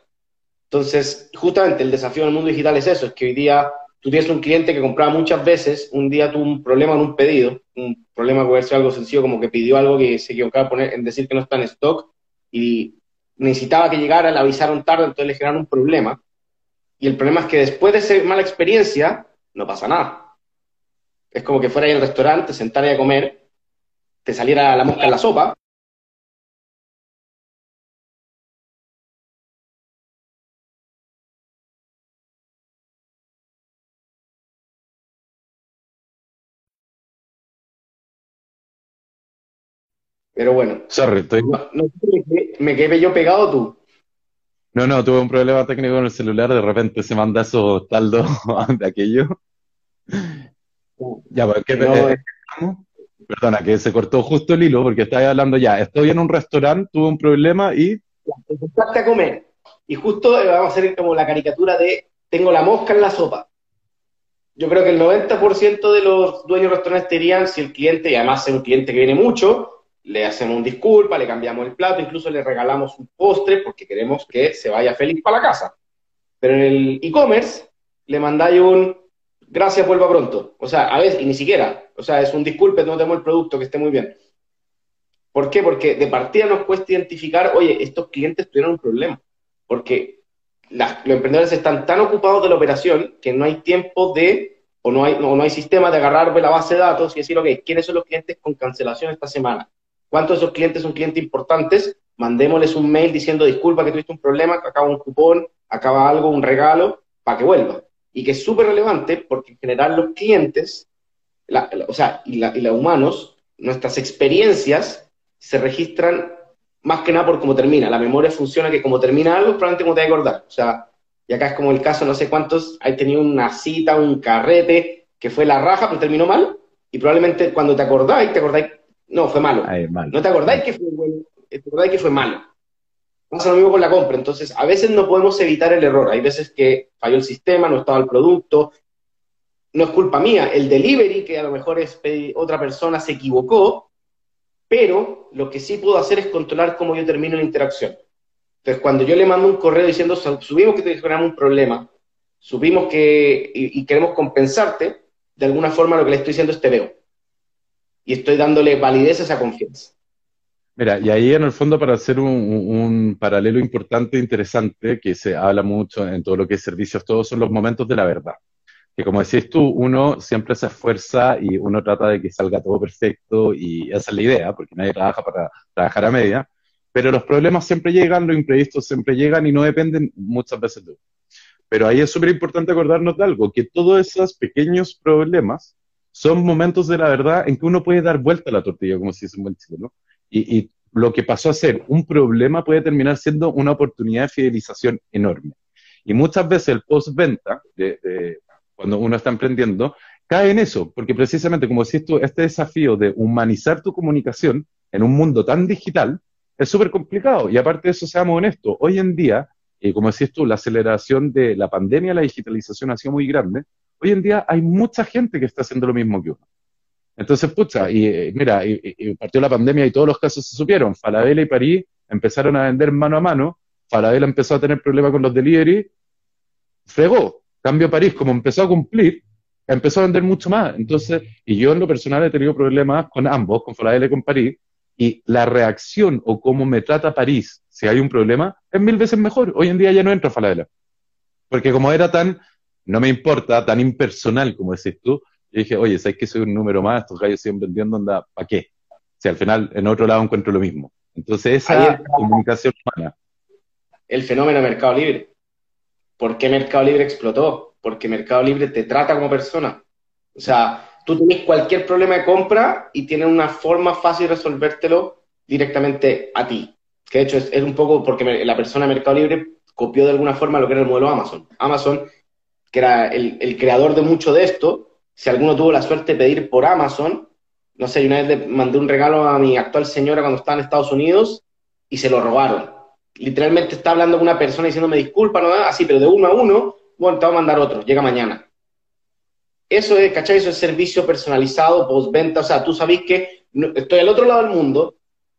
Entonces, justamente el desafío del mundo digital es eso, es que hoy día tú tienes un cliente que compraba muchas veces, un día tuvo un problema en un pedido, un problema puede ser algo sencillo como que pidió algo que se equivocaba en decir que no está en stock y necesitaba que llegara, le avisaron tarde, entonces le generaron un problema. Y el problema es que después de esa mala experiencia, no pasa nada. Es como que fuera ahí al restaurante, sentara a comer, te saliera la mosca en la sopa, Pero bueno. Sorry, estoy... no, me, quedé, yo pegado tú. No, no, tuve un problema técnico con el celular, de repente se manda esos taldo de aquello. Ya, pues, ¿qué, eh, Perdona, que se cortó justo el hilo porque estaba hablando ya. Estoy en un restaurante, tuve un problema y. Empezaste a comer. Y justo eh, vamos a hacer como la caricatura de tengo la mosca en la sopa. Yo creo que el 90% de los dueños de restaurantes dirían si el cliente, y además es un cliente que viene mucho, le hacemos un disculpa, le cambiamos el plato, incluso le regalamos un postre porque queremos que se vaya feliz para la casa. Pero en el e-commerce le mandáis un gracias, vuelva pronto. O sea, a veces, y ni siquiera, o sea, es un disculpe, no tenemos el producto, que esté muy bien. ¿Por qué? Porque de partida nos cuesta identificar, oye, estos clientes tuvieron un problema. Porque los emprendedores están tan ocupados de la operación que no hay tiempo de, o no hay, no, no hay sistema de agarrar la base de datos y decir, ok, ¿quiénes son los clientes con cancelación esta semana? ¿Cuántos de esos clientes son clientes importantes? Mandémosles un mail diciendo disculpa que tuviste un problema, que acaba un cupón, acaba algo, un regalo, para que vuelva. Y que es súper relevante porque en general los clientes, o sea, y, la, los humanos, nuestras experiencias se registran más que nada por cómo termina. La memoria funciona que como termina algo, probablemente como te vas a acordar. O sea, y acá es como el caso, no sé cuántos, hay tenido una cita, un carrete, que fue la raja, pero terminó mal, y probablemente cuando te acordáis, te acordáis, no, fue malo. No te acordáis que fue bueno, te acordáis que fue malo. Pasa lo mismo con la compra. Entonces, a veces no podemos evitar el error. Hay veces que falló el sistema, no estaba el producto. No es culpa mía. El delivery, que a lo mejor es otra persona, se equivocó, pero lo que sí puedo hacer es controlar cómo yo termino la interacción. Entonces, cuando yo le mando un correo diciendo, subimos que tenemos un problema, subimos que y, queremos compensarte, de alguna forma lo que le estoy diciendo es te veo. Y estoy dándole validez a esa confianza. Mira, y ahí en el fondo para hacer un, paralelo importante e interesante, que se habla mucho en todo lo que es servicios, todos son los momentos de la verdad. Que como decís tú, uno siempre se esfuerza y uno trata de que salga todo perfecto y esa es la idea, porque nadie trabaja para trabajar a media, pero los problemas siempre llegan, los imprevistos siempre llegan y no dependen muchas veces de uno. Pero ahí es súper importante acordarnos de algo, que todos esos pequeños problemas son momentos de la verdad en que uno puede dar vuelta a la tortilla, como si dice un buen chileno, y, lo que pasó a ser un problema puede terminar siendo una oportunidad de fidelización enorme. Y muchas veces el post-venta, de, cuando uno está emprendiendo, cae en eso, porque precisamente, como decís tú, este desafío de humanizar tu comunicación en un mundo tan digital es súper complicado. Y aparte de eso, seamos honestos, hoy en día, y como decís tú, la aceleración de la pandemia, la digitalización ha sido muy grande. Hoy en día hay mucha gente que está haciendo lo mismo que uno. Entonces, pucha, y eh, mira, y, partió la pandemia y todos los casos se supieron. Falabella y París empezaron a vender mano a mano. Falabella empezó a tener problemas con los delivery. Fregó. Cambio París, como empezó a cumplir, empezó a vender mucho más. Entonces, y yo en lo personal he tenido problemas con ambos, con Falabella y con París. Y la reacción o cómo me trata París si hay un problema es mil veces mejor. Hoy en día ya no entro a Falabella. Porque como era tan, no me importa, tan impersonal como decís tú, y dije, oye, ¿sabes que soy un número más? Estos gallos siguen vendiendo, anda, ¿para qué? Si al final en otro lado encuentro lo mismo. Entonces, esa es comunicación humana. El fenómeno Mercado Libre. ¿Por qué Mercado Libre explotó? Porque Mercado Libre te trata como persona. O sea, tú tienes cualquier problema de compra y tiene una forma fácil de resolvértelo directamente a ti. Que de hecho es, un poco porque la persona de Mercado Libre copió de alguna forma lo que era el modelo Amazon. Amazon, que era el, el creador de mucho de esto, si alguno tuvo la suerte de pedir por Amazon, no sé, una vez le mandé un regalo a mi actual señora cuando estaba en Estados Unidos y se lo robaron. Literalmente está hablando con una persona diciéndome disculpa, no, así, pero de uno a uno, bueno, te voy a mandar otro, llega mañana. Eso es, ¿cachai? Eso es servicio personalizado, postventa, o sea, tú sabes que estoy al otro lado del mundo,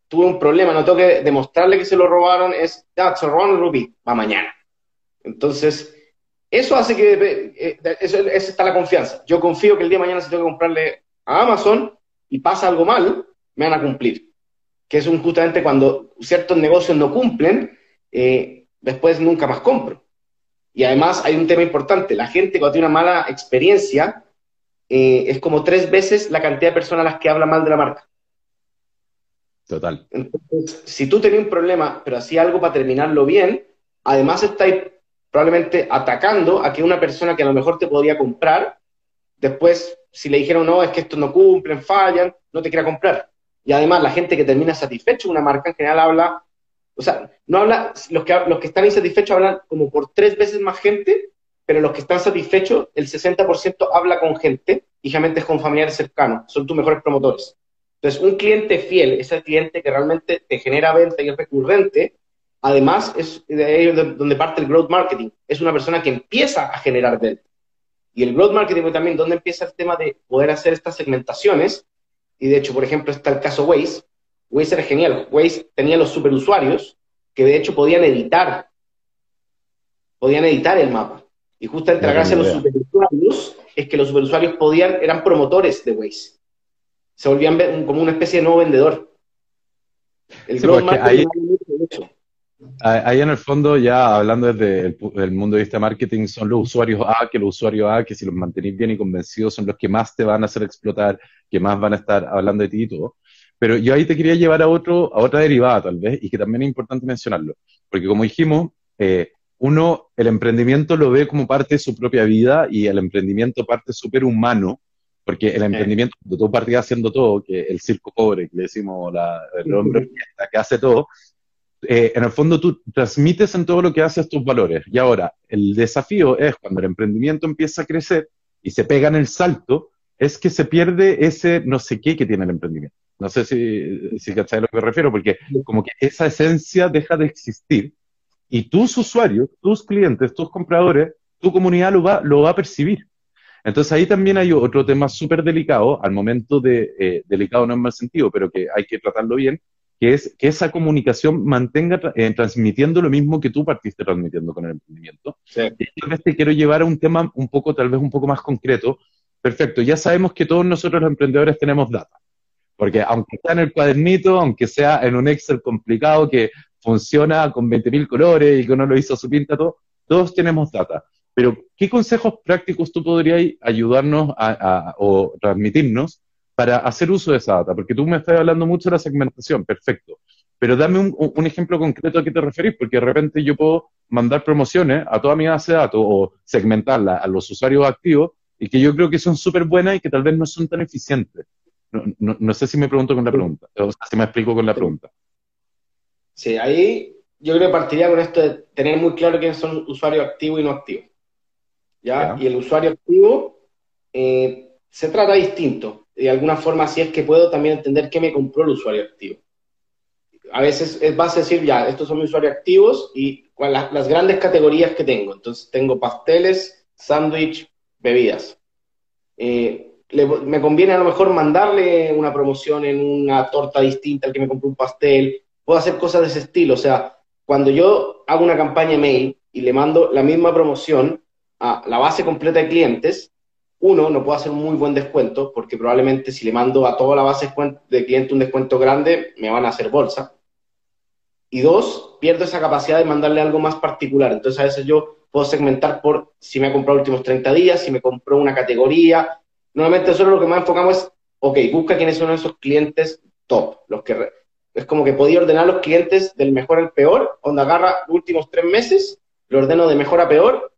tuve un problema, no tengo que demostrarle que se lo robaron, es, ya, se robaron el rubí, va mañana. Entonces, eso hace que, eh, eso, esa está la confianza. Yo confío que el día de mañana si tengo que comprarle a Amazon y pasa algo mal, me van a cumplir. Que es un, justamente cuando ciertos negocios no cumplen, eh, después nunca más compro. Y además hay un tema importante, la gente cuando tiene una mala experiencia eh, es como tres veces la cantidad de personas a las que habla mal de la marca. Total. Entonces, si tú tenías un problema, pero hacía algo para terminarlo bien, además estáis probablemente atacando a que una persona que a lo mejor te podría comprar, después, si le dijeron, no, es que esto no cumplen, fallan, no te quiera comprar. Y además, la gente que termina satisfecho de una marca en general habla, o sea, no habla, los que, los que están insatisfechos hablan como por tres veces más gente, pero los que están satisfechos, el 60% habla con gente y generalmente es con familiares cercanos, son tus mejores promotores. Entonces, un cliente fiel es el cliente que realmente te genera venta y es recurrente, Además, es de ahí donde parte el growth marketing. Es una persona que empieza a generar venta. Y el growth marketing también, donde empieza el tema de poder hacer estas segmentaciones. Y de hecho, por ejemplo, está el caso Waze. Waze era genial. Waze tenía los superusuarios que de hecho podían editar. Podían editar el mapa. Y justamente la gracia de los superusuarios es que los superusuarios podían, eran promotores de Waze. Se volvían como una especie de nuevo vendedor. El growth marketing Ahí en el fondo, ya hablando desde el, mundo de vista marketing, son los usuarios A, que los usuarios A, que si los mantenéis bien y convencidos, son los que más te van a hacer explotar, que más van a estar hablando de ti y todo. Pero yo ahí te quería llevar a, otro, a otra derivada, tal vez, y que también es importante mencionarlo. Porque como dijimos, eh, uno, el emprendimiento lo ve como parte de su propia vida y el emprendimiento parte súper humano, porque el emprendimiento, cuando tú partías haciendo todo, que el circo pobre, que le decimos la, el hombre que hace todo, eh, en el fondo tú transmites en todo lo que haces tus valores. Y ahora, el desafío es cuando el emprendimiento empieza a crecer y se pega en el salto, es que se pierde ese no sé qué que tiene el emprendimiento. No sé si, si cacháis a lo que me refiero, porque como que esa esencia deja de existir y tus usuarios, tus clientes, tus compradores, tu comunidad lo va, lo va a percibir. Entonces ahí también hay otro tema súper delicado, al momento de, eh, delicado no en mal sentido, pero que hay que tratarlo bien, que es que esa comunicación mantenga eh, transmitiendo lo mismo que tú partiste transmitiendo con el emprendimiento. Sí. Y tal vez te quiero llevar a un tema un poco, tal vez un poco más concreto. Perfecto, ya sabemos que todos nosotros los emprendedores tenemos data, porque aunque sea en el cuadernito, aunque sea en un Excel complicado que funciona con 20.000 colores y que uno lo hizo su pinta todo, todos tenemos data. Pero, ¿qué consejos prácticos tú podrías ayudarnos a, o transmitirnos para hacer uso de esa data? Porque tú me estás hablando mucho de la segmentación, perfecto. Pero dame un, ejemplo concreto a qué te referís, porque de repente yo puedo mandar promociones a toda mi base de datos o segmentarla a los usuarios activos y que yo creo que son súper buenas y que tal vez no son tan eficientes. No, no, sé si me pregunto con la pregunta, o sea, si me explico con la pregunta. Sí, ahí yo creo que partiría con esto de tener muy claro quiénes son usuarios activos y no activos. ¿ya? Y el usuario activo eh, se trata distinto. De alguna forma, si es que puedo también entender qué me compró el usuario activo. A veces vas a decir, ya, estos son mis usuarios activos y las, las grandes categorías que tengo. Entonces, tengo pasteles, sándwich, bebidas. Eh, me conviene a lo mejor mandarle una promoción en una torta distinta al que me compró un pastel, puedo hacer cosas de ese estilo. O sea, cuando yo hago una campaña mail y le mando la misma promoción a la base completa de clientes, uno, no puedo hacer un muy buen descuento, porque probablemente si le mando a toda la base de clientes un descuento grande, me van a hacer bolsa. Y dos, pierdo esa capacidad de mandarle algo más particular. Entonces a veces yo puedo segmentar por si me ha comprado los últimos 30 días, si me compró una categoría. Normalmente solo lo que más enfocamos es, ok, busca quiénes son esos clientes top, los que es como que podía ordenar los clientes del mejor al peor, donde agarra los últimos tres meses, lo ordeno de mejor a peor,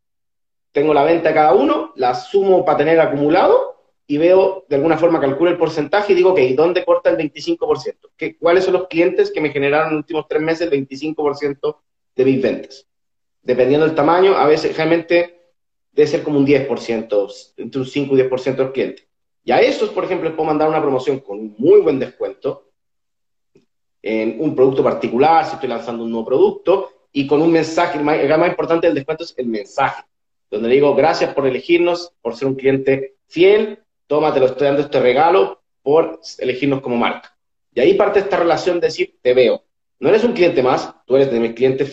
tengo la venta cada uno, la sumo para tener acumulado y veo, de alguna forma, calculo el porcentaje y digo, ok, ¿dónde corta el 25%? ¿Qué, ¿Cuáles son los clientes que me generaron en los últimos tres meses el 25% de mis ventas? Dependiendo del tamaño, a veces realmente debe ser como un 10%, entre un 5 y 10% de los clientes. Y a esos, por ejemplo, les puedo mandar una promoción con un muy buen descuento, en un producto particular, si estoy lanzando un nuevo producto, y con un mensaje, el más, importante del descuento es el mensaje, donde le digo, gracias por elegirnos, por ser un cliente fiel, toma, te lo estoy dando este regalo por elegirnos como marca. Y ahí parte esta relación de decir, te veo. No eres un cliente más, tú eres de mis clientes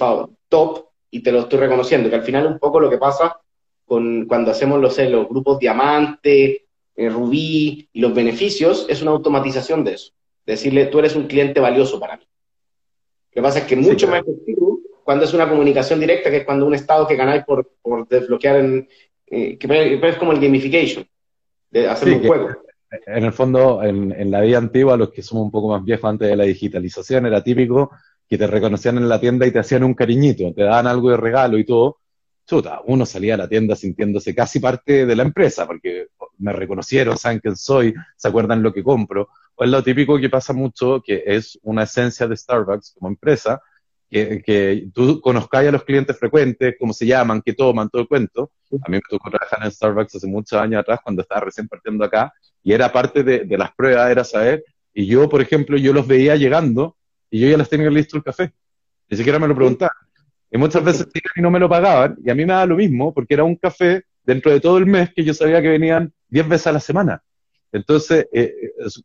top y te lo estoy reconociendo, que al final un poco lo que pasa con, cuando hacemos los, los grupos diamante, eh, rubí y los beneficios, es una automatización de eso decirle, tú eres un cliente valioso para mí. Lo que pasa es que mucho más efectivo cuando es una comunicación directa, que es cuando un estado que ganáis por, por desbloquear, en, eh, que es como el gamification, de hacer un juego. En el fondo, en, en, la vida antigua, los que somos un poco más viejos antes de la digitalización, era típico que te reconocían en la tienda y te hacían un cariñito, te daban algo de regalo y todo. Chuta, uno salía a la tienda sintiéndose casi parte de la empresa, porque me reconocieron, saben quién soy, se acuerdan lo que compro es lo típico que pasa mucho, que es una esencia de Starbucks como empresa, que, que tú conozcáis a los clientes frecuentes, cómo se llaman, qué toman, todo el cuento. A mí me tocó trabajar en Starbucks hace muchos años atrás, cuando estaba recién partiendo acá, y era parte de, de las pruebas, era saber, y yo, por ejemplo, yo los veía llegando, y yo ya les tenía listo el café. Ni siquiera me lo preguntaban. Y muchas veces y no me lo pagaban, y a mí me daba lo mismo, porque era un café dentro de todo el mes que yo sabía que venían 10 veces a la semana. Entonces, eh,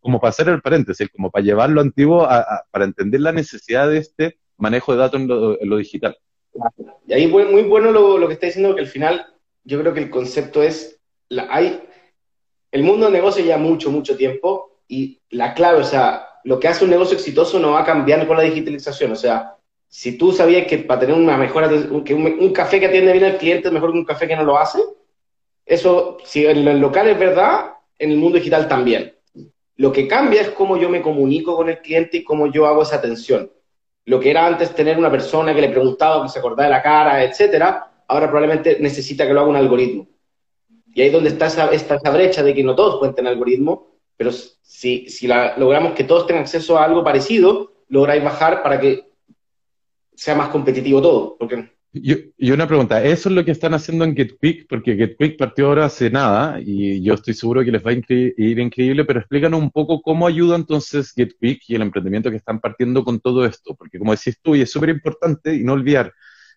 como para hacer el paréntesis, como para llevarlo antiguo a, para entender la necesidad de este manejo de datos en lo, digital. Y ahí muy, muy bueno lo, que está diciendo, que al final yo creo que el concepto es, la, hay, el mundo del negocio ya mucho, mucho tiempo y la clave, o sea, lo que hace un negocio exitoso no va a cambiar con la digitalización, o sea, si tú sabías que para tener una mejor que un, un, café que atiende bien al cliente es mejor que un café que no lo hace, eso, si en el local es verdad, en el mundo digital también. Lo que cambia es cómo yo me comunico con el cliente y cómo yo hago esa atención. Lo que era antes tener una persona que le preguntaba, que se acordaba de la cara, etcétera, ahora probablemente necesita que lo haga un algoritmo. Y ahí es donde está esa, esa brecha de que no todos pueden tener algoritmo, pero si, si logramos que todos tengan acceso a algo parecido, lográis bajar para que sea más competitivo todo. Porque... Y, una pregunta, ¿eso es lo que están haciendo en GetQuick? Porque GetQuick partió ahora hace nada y yo estoy seguro que les va a ir increíble, pero explícanos un poco cómo ayuda entonces GetQuick y el emprendimiento que están partiendo con todo esto. Porque como decís tú, y es súper importante y no olvidar,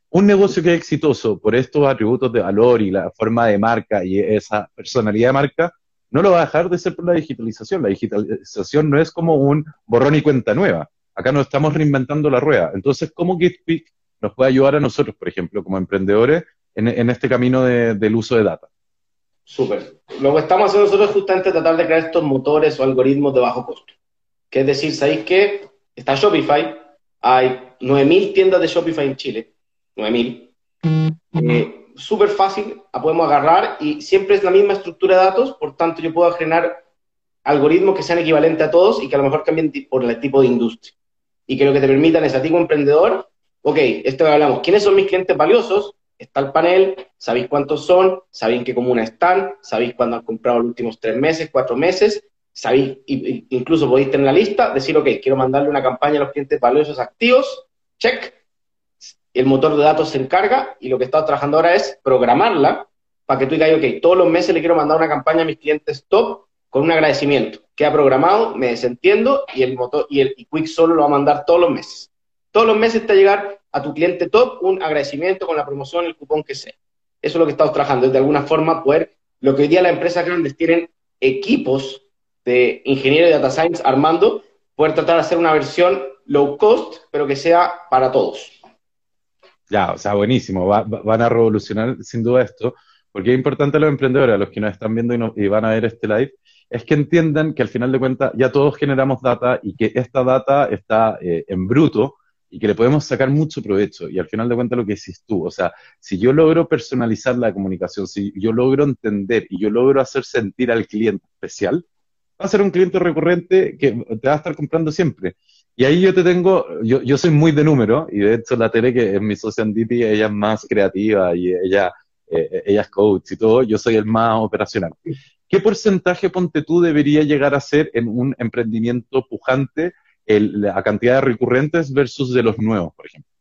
un negocio que es exitoso por estos atributos de valor y la forma de marca y esa personalidad de marca, no lo va a dejar de ser por la digitalización. La digitalización no es como un borrón y cuenta nueva. Acá no estamos reinventando la rueda. Entonces, ¿cómo GitPick nos puede ayudar a nosotros, por ejemplo, como emprendedores, en, este camino del uso de data? Súper. Lo que estamos haciendo nosotros es justamente tratar de crear estos motores o algoritmos de bajo costo. Que es decir, ¿sabéis que está Shopify? Hay 9.000 tiendas de Shopify en Chile. 9.000. Eh, Súper fácil, la podemos agarrar y siempre es la misma estructura de datos, por tanto yo puedo generar algoritmos que sean equivalentes a todos y que a lo mejor cambien por el tipo de industria y que lo que te permitan es a ti como emprendedor, ok, esto hablamos, ¿quiénes son mis clientes valiosos? Está el panel, sabéis cuántos son, sabéis en qué comuna están, sabéis cuándo han comprado los últimos tres meses, cuatro meses, sabéis, incluso podéis tener la lista, decir, ok, quiero mandarle una campaña a los clientes valiosos activos, check, el motor de datos se encarga y lo que estamos trabajando ahora es programarla para que tú digas, ok, todos los meses le quiero mandar una campaña a mis clientes top con un agradecimiento. Queda programado, me desentiendo y el motor y el Quick solo lo va a mandar todos los meses. Todos los meses te va a llegar a tu cliente top un agradecimiento con la promoción, el cupón que sea. Eso es lo que estamos trabajando, es de alguna forma poder, lo que hoy día las empresas grandes tienen equipos de ingeniería de data science armando, poder tratar de hacer una versión low cost, pero que sea para todos. Ya, o sea, buenísimo. van a revolucionar sin duda esto, porque es importante a los emprendedores, a los que nos están viendo y, y van a ver este live, es que entiendan que al final de cuentas ya todos generamos data y que esta data está eh, en bruto y que le podemos sacar mucho provecho. Y al final de cuentas lo que decís tú, o sea, si yo logro personalizar la comunicación, si yo logro entender y yo logro hacer sentir al cliente especial, va a ser un cliente recurrente que te va a estar comprando siempre. Y ahí yo te tengo, yo, yo soy muy de número, y de hecho la Tele, que es mi socia en ella es más creativa y ella, eh, ella es coach y todo, yo soy el más operacional. ¿Qué porcentaje, ponte tú, debería llegar a ser en un emprendimiento pujante la cantidad de recurrentes versus de los nuevos, por ejemplo?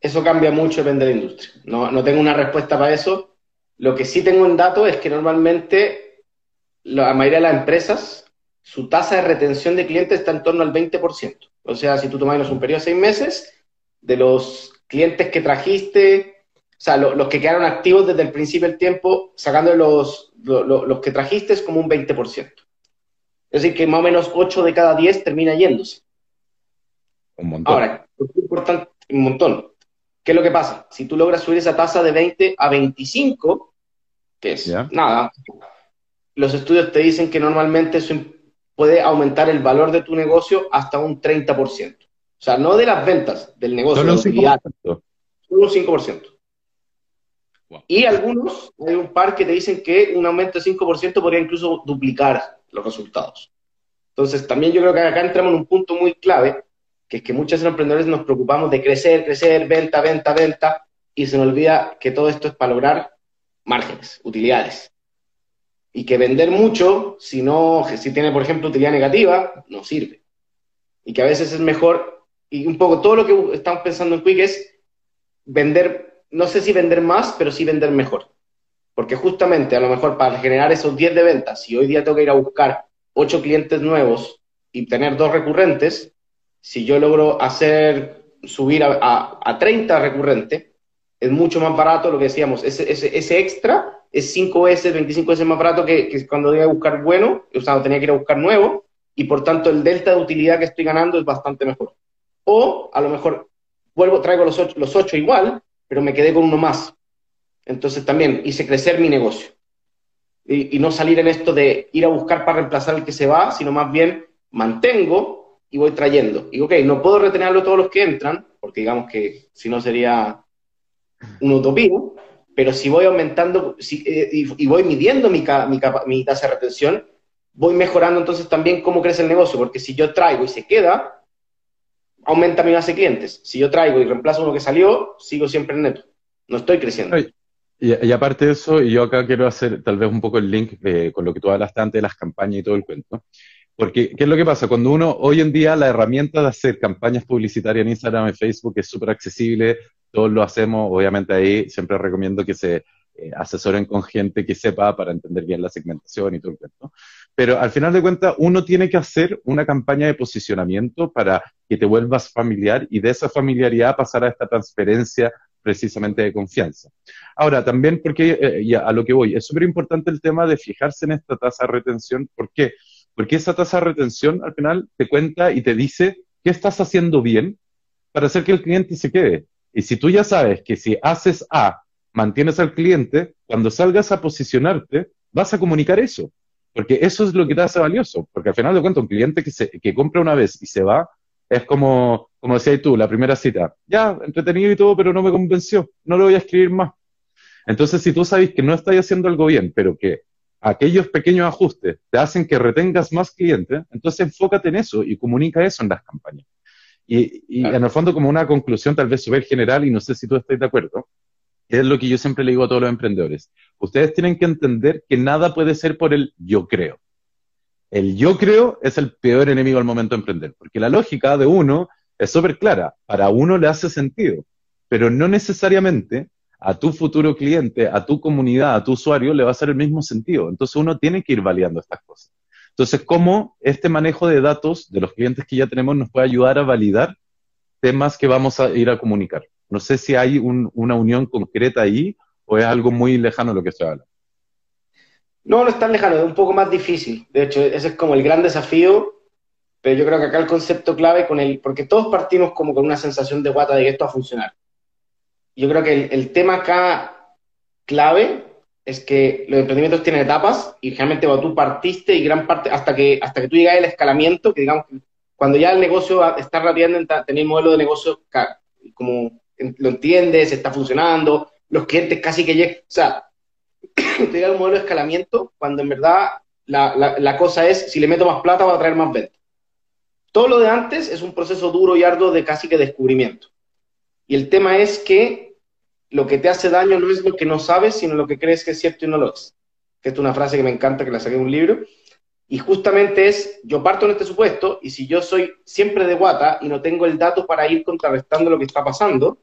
Eso cambia mucho, depende de la industria. No, no tengo una respuesta para eso. Lo que sí tengo en dato es que normalmente la mayoría de las empresas, su tasa de retención de clientes está en torno al 20%. O sea, si tú tomas un periodo de seis meses, de los clientes que trajiste, o sea, los que quedaron activos desde el principio del tiempo, sacando los, los que trajiste, es como un 20%. Es decir, que más o menos 8 de cada 10 termina yéndose. Un montón. Ahora, es importante, un montón. ¿Qué es lo que pasa? Si tú logras subir esa tasa de 20 a 25, que es nada, los estudios te dicen que normalmente eso puede aumentar el valor de tu negocio hasta un 30%. O sea, no de las ventas, del negocio. Solo un 5%. Solo un 5%. Y algunos, hay un par que te dicen que un aumento de 5% podría incluso duplicar los resultados. Entonces, también yo creo que acá entramos en un punto muy clave, que es que muchos emprendedores nos preocupamos de crecer, crecer, venta, venta, venta, y se nos olvida que todo esto es para lograr márgenes, utilidades. Y que vender mucho, si no, si tiene, por ejemplo, utilidad negativa, no sirve. Y que a veces es mejor, y un poco todo lo que estamos pensando en Quick es vender no sé si vender más, pero sí vender mejor. Porque justamente a lo mejor para generar esos 10 de ventas, si hoy día tengo que ir a buscar 8 clientes nuevos y tener dos recurrentes, si yo logro hacer subir a, a, 30 recurrentes, es mucho más barato lo que decíamos, ese, ese, extra es 5 veces, 25 veces más barato que, cuando iba a buscar bueno, o sea, tenía que ir a buscar nuevo, y por tanto el delta de utilidad que estoy ganando es bastante mejor. O a lo mejor vuelvo, traigo los 8 los ocho igual, pero me quedé con uno más. Entonces también hice crecer mi negocio. Y, no salir en esto de ir a buscar para reemplazar el que se va, sino más bien mantengo y voy trayendo. Y ok, no puedo retenerlo todos los que entran, porque digamos que si no sería un utopía, pero si voy aumentando eh, y, voy midiendo mi, mi, mi tasa de retención, voy mejorando entonces también cómo crece el negocio, porque si yo traigo y se queda, aumenta mi base de clientes. Si yo traigo y reemplazo uno que salió, sigo siempre en neto. No estoy creciendo. Y, aparte de eso, y yo acá quiero hacer tal vez un poco el link eh, con lo que tú hablaste antes de las campañas y todo el cuento. Porque, ¿qué es lo que pasa? Cuando uno, hoy en día, la herramienta de hacer campañas publicitarias en Instagram y Facebook es súper accesible, todos lo hacemos, obviamente ahí siempre recomiendo que se eh, asesoren con gente que sepa para entender bien la segmentación y todo el cuento. Pero al final de cuentas, uno tiene que hacer una campaña de posicionamiento para que te vuelvas familiar y de esa familiaridad pasar a esta transferencia precisamente de confianza. Ahora, también porque, eh, a lo que voy, es súper importante el tema de fijarse en esta tasa de retención. ¿Por qué? Porque esa tasa de retención al final te cuenta y te dice qué estás haciendo bien para hacer que el cliente se quede. Y si tú ya sabes que si haces A, mantienes al cliente, cuando salgas a posicionarte, vas a comunicar eso. Porque eso es lo que te hace valioso. Porque al final de cuentas, un cliente que, se, que compra una vez y se va, es como, como decías tú, la primera cita. Ya, entretenido y todo, pero no me convenció. No lo voy a escribir más. Entonces, si tú sabes que no estás haciendo algo bien, pero que aquellos pequeños ajustes te hacen que retengas más clientes, entonces enfócate en eso y comunica eso en las campañas. Y, en el fondo, como una conclusión tal vez súper general, y no sé si tú estás de acuerdo, es lo que yo siempre le digo a todos los emprendedores. Ustedes tienen que entender que nada puede ser por el yo creo. El yo creo es el peor enemigo al momento de emprender, porque la lógica de uno es súper clara. Para uno le hace sentido, pero no necesariamente a tu futuro cliente, a tu comunidad, a tu usuario le va a hacer el mismo sentido. Entonces uno tiene que ir validando estas cosas. Entonces, ¿cómo este manejo de datos de los clientes que ya tenemos nos puede ayudar a validar temas que vamos a ir a comunicar? No sé si hay una unión concreta ahí o es algo muy lejano lo que se habla. No, no es tan lejano, es un poco más difícil. De hecho, ese es como el gran desafío, pero yo creo que acá el concepto clave con el, porque todos partimos como con una sensación de guata de que esto va a funcionar. Yo creo que el, tema acá clave es que los emprendimientos tienen etapas y realmente cuando tú partiste y gran parte, hasta que, hasta que tú llegas al escalamiento, que digamos, cuando ya el negocio está tener el modelo de negocio como lo entiendes, está funcionando, los clientes casi que llegan, o sea, te llega el modelo de escalamiento cuando en verdad la, la, cosa es, si le meto más plata va a traer más ventas. Todo lo de antes es un proceso duro y arduo de casi que descubrimiento. Y el tema es que lo que te hace daño no es lo que no sabes, sino lo que crees que es cierto y no lo es. Que es una frase que me encanta, que la saqué de un libro. Y justamente es, yo parto en este supuesto, y si yo soy siempre de guata y no tengo el dato para ir contrarrestando lo que está pasando,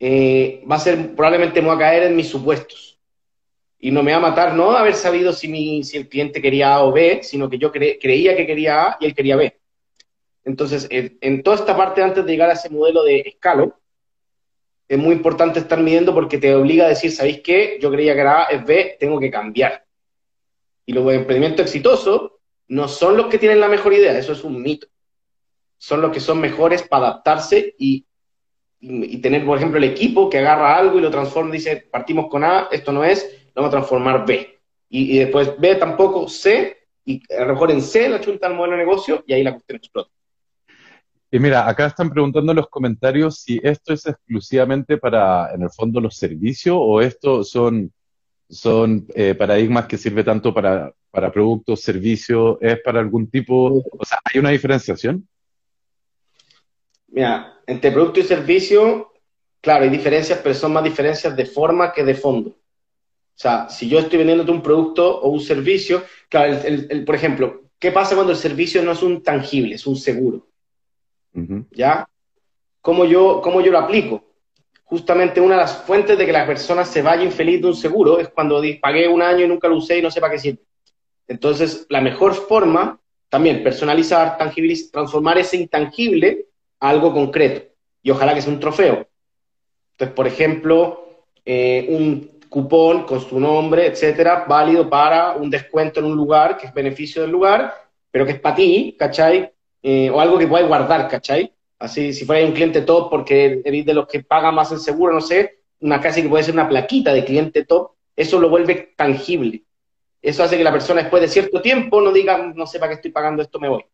eh, va a ser, probablemente me voy a caer en mis supuestos. Y no me va a matar no haber sabido si, mi, si el cliente quería A o B, sino que yo creía que quería A y él quería B. Entonces, en, toda esta parte, antes de llegar a ese modelo de escalo, es muy importante estar midiendo porque te obliga a decir, ¿sabéis qué? Yo creía que era A, es B, tengo que cambiar. Y los emprendimientos exitosos no son los que tienen la mejor idea, eso es un mito. Son los que son mejores para adaptarse y y tener, por ejemplo, el equipo que agarra algo y lo transforma, dice, partimos con A, esto no es, vamos a transformar B. Y, después B tampoco, C, y a lo mejor en C la chunta al modelo de negocio y ahí la cuestión explota. Y mira, acá están preguntando en los comentarios si esto es exclusivamente para, en el fondo, los servicios o esto son, son eh, paradigmas que sirve tanto para, para productos, servicios, es para algún tipo, o sea, ¿hay una diferenciación? Mira, entre producto y servicio, claro, hay diferencias, pero son más diferencias de forma que de fondo. O sea, si yo estoy vendiéndote un producto o un servicio, claro, el, por ejemplo, ¿qué pasa cuando el servicio no es un tangible, es un seguro? ¿Ya? ¿Cómo yo, ¿Cómo yo lo aplico? Justamente una de las fuentes de que la persona se vaya infeliz de un seguro es cuando pagué un año y nunca lo usé y no sé para qué sirve. Entonces, la mejor forma, también personalizar, tangibilizar, transformar ese intangible algo concreto y ojalá que sea un trofeo. Entonces, por ejemplo, eh, un cupón con su nombre, etcétera, válido para un descuento en un lugar que es beneficio del lugar, pero que es para ti, ¿cachai? Eh, o algo que puedas guardar, ¿cachai? Así, si fuera un cliente top porque eres de los que paga más el seguro, no sé, una casi que puede ser una plaquita de cliente top, eso lo vuelve tangible. Eso hace que la persona después de cierto tiempo no diga, no sé para qué estoy pagando esto, me voy.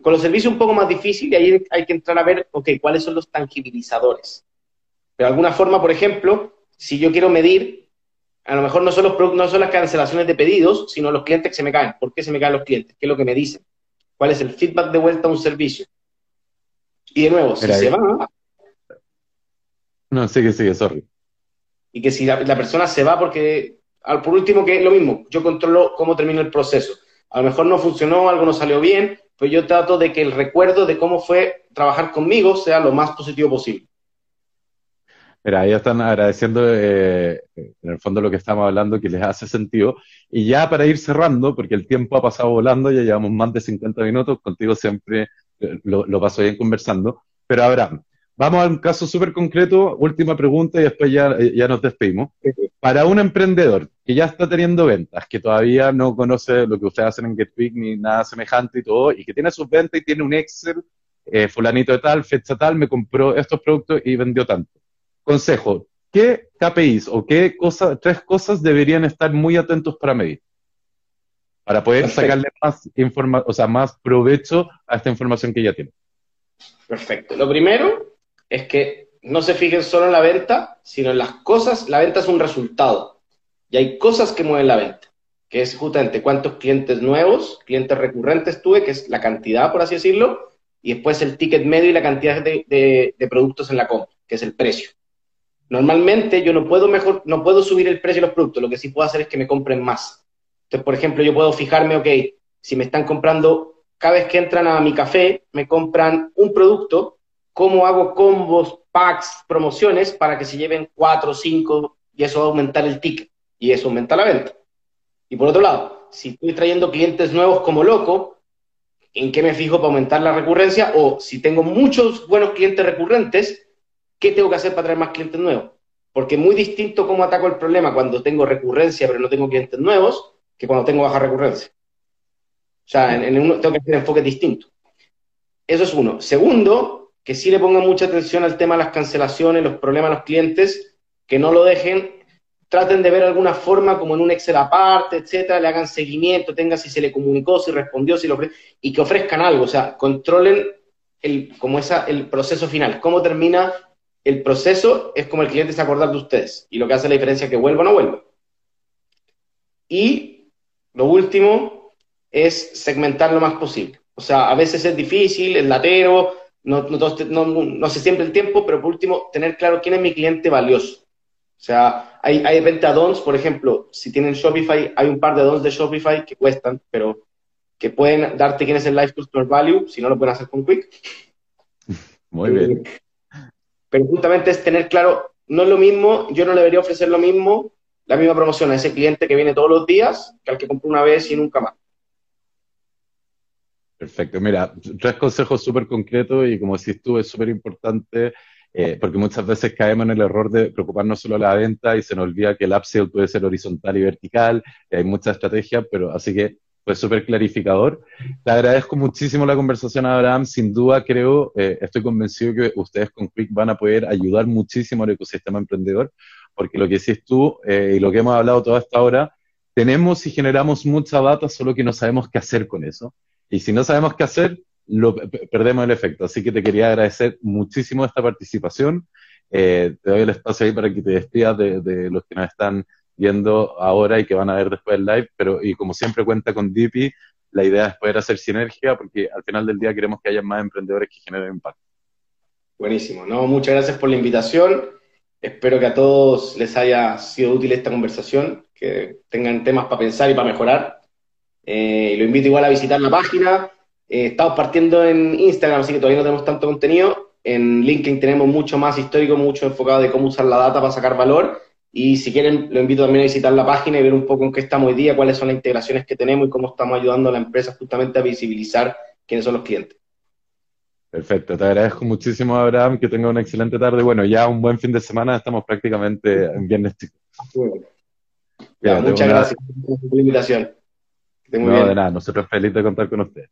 Con los servicios un poco más difícil y ahí hay que entrar a ver, ok, cuáles son los tangibilizadores. Pero de alguna forma, por ejemplo, si yo quiero medir, a lo mejor no son, los, no son las cancelaciones de pedidos, sino los clientes que se me caen. ¿Por qué se me caen los clientes? ¿Qué es lo que me dicen? ¿Cuál es el feedback de vuelta a un servicio? Y de nuevo, si se va... No, sigue, sigue, sorry. Y que si la, persona se va porque, al, por último, que es lo mismo, yo controlo cómo termina el proceso. A lo mejor no funcionó, algo no salió bien, pues yo trato de que el recuerdo de cómo fue trabajar conmigo sea lo más positivo posible. Mira, ahí están agradeciendo eh, en el fondo lo que estamos hablando, que les hace sentido. Y ya para ir cerrando, porque el tiempo ha pasado volando, ya llevamos más de 50 minutos, contigo siempre eh, lo, lo paso bien conversando. Pero Abraham, vamos a un caso súper concreto, última pregunta y después ya, eh, ya nos despedimos. Para un emprendedor que ya está teniendo ventas, que todavía no conoce lo que ustedes hacen en GetPick ni nada semejante y todo, y que tiene sus ventas y tiene un Excel, fulanito de tal, fecha tal, me compró estos productos y vendió tanto Consejo, ¿qué KPIs o qué cosas, tres cosas deberían estar muy atentos para medir? Para poder sacarle más informa o sea, más provecho a esta información que ya tiene. Perfecto. Lo primero es que no se fijen solo en la venta, sino en las cosas. La venta es un resultado. Y hay cosas que mueven la venta, que es justamente cuántos clientes nuevos, clientes recurrentes tuve, que es la cantidad, por así decirlo, y después el ticket medio y la cantidad de productos en la compra, que es el precio. Normalmente yo no puedo, mejor, no puedo subir el precio de los productos, lo que sí puedo hacer es que me compren más. Entonces, por ejemplo, yo puedo fijarme, ok, si me están comprando, cada vez que entran a mi café, me compran un producto, ¿cómo hago combos, packs, promociones para que se lleven cuatro cinco y eso va a aumentar el ticket y eso aumenta la venta? Y por otro lado, si estoy trayendo clientes nuevos como loco, ¿en qué me fijo para aumentar la recurrencia? O si tengo muchos buenos clientes recurrentes, ¿qué tengo que hacer para traer más clientes nuevos? Porque es muy distinto cómo ataco el problema cuando tengo recurrencia pero no tengo clientes nuevos que cuando tengo baja recurrencia. O sea, en, uno tengo que hacer enfoques distintos. Eso es uno. Segundo, que sí le pongan mucha atención al tema de las cancelaciones, los problemas a los clientes, que no lo dejen, traten de ver alguna forma como en un Excel aparte, etcétera, le hagan seguimiento, tengan si se le comunicó, si respondió, si lo y que ofrezcan algo, o sea, controlen el, como esa, el proceso final, cómo termina el proceso es como el cliente se acordar de ustedes y lo que hace la diferencia es que vuelva o no vuelva. Y lo último es segmentar lo más posible. O sea, a veces es difícil, es latero, no, no, sé siempre el tiempo, pero por último, tener claro quién es mi cliente valioso. O sea, hay, hay de addons, por ejemplo, si tienen Shopify, hay un par de addons de Shopify que cuestan, pero que pueden darte quién es el Life Customer Value, si no lo pueden hacer con Quick. Muy bien. Pero justamente es tener claro, no es lo mismo, yo no debería ofrecer lo mismo, la misma promoción a ese cliente que viene todos los días que al que compró una vez y nunca más. Perfecto, mira, tres consejos súper concretos y como decís tú, es súper importante eh, porque muchas veces caemos en el error de preocuparnos solo de la venta y se nos olvida que el upsell puede ser horizontal y vertical, y hay muchas estrategias, pero así que fue súper clarificador. Te agradezco muchísimo la conversación, Abraham. Sin duda, creo, eh, estoy convencido que ustedes con Quick van a poder ayudar muchísimo al ecosistema emprendedor, porque lo que decís tú eh, y lo que hemos hablado toda esta hora, tenemos y generamos mucha data, solo que no sabemos qué hacer con eso. Y si no sabemos qué hacer, lo, perdemos el efecto. Así que te quería agradecer muchísimo esta participación. Eh, te doy el espacio ahí para que te despidas de, de los que nos están viendo ahora y que van a ver después el live, pero y como siempre cuenta con Dipi, la idea es poder hacer sinergia porque al final del día queremos que haya más emprendedores que generen impacto. Buenísimo, no, muchas gracias por la invitación. Espero que a todos les haya sido útil esta conversación, que tengan temas para pensar y para mejorar. Eh, lo invito igual a visitar la página. Eh, estamos partiendo en Instagram, así que todavía no tenemos tanto contenido. En LinkedIn tenemos mucho más histórico, mucho enfocado de cómo usar la data para sacar valor. Y si quieren, lo invito también a visitar la página y ver un poco en qué estamos hoy día, cuáles son las integraciones que tenemos y cómo estamos ayudando a la empresa justamente a visibilizar quiénes son los clientes. Perfecto, te agradezco muchísimo, Abraham, que tenga una excelente tarde. Bueno, ya un buen fin de semana, estamos prácticamente en viernes muchas gracias por la invitación. no, de nada, nosotros felices de contar con usted.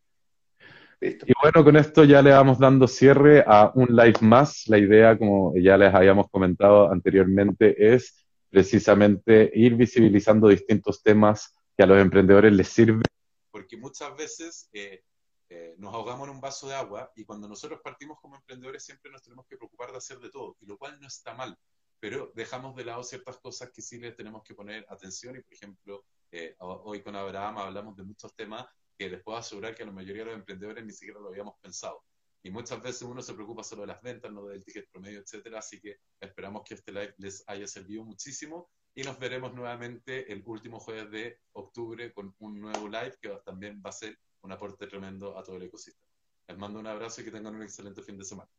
Y bueno, con esto ya le vamos dando cierre a un live más. La idea, como ya les habíamos comentado anteriormente, es precisamente ir visibilizando distintos temas que a los emprendedores les sirven. Porque muchas veces eh, eh, nos ahogamos en un vaso de agua y cuando nosotros partimos como emprendedores siempre nos tenemos que preocupar de hacer de todo, y lo cual no está mal, pero dejamos de lado ciertas cosas que sí les tenemos que poner atención y, por ejemplo, eh, hoy con Abraham hablamos de muchos temas que les puedo asegurar que la mayoría de los emprendedores ni siquiera lo habíamos pensado. Y muchas veces uno se preocupa solo de las ventas, no del ticket promedio, etcétera. Así que esperamos que este live les haya servido muchísimo y nos veremos nuevamente el último jueves de octubre con un nuevo live que también va a ser un aporte tremendo a todo el ecosistema. Les mando un abrazo y que tengan un excelente fin de semana.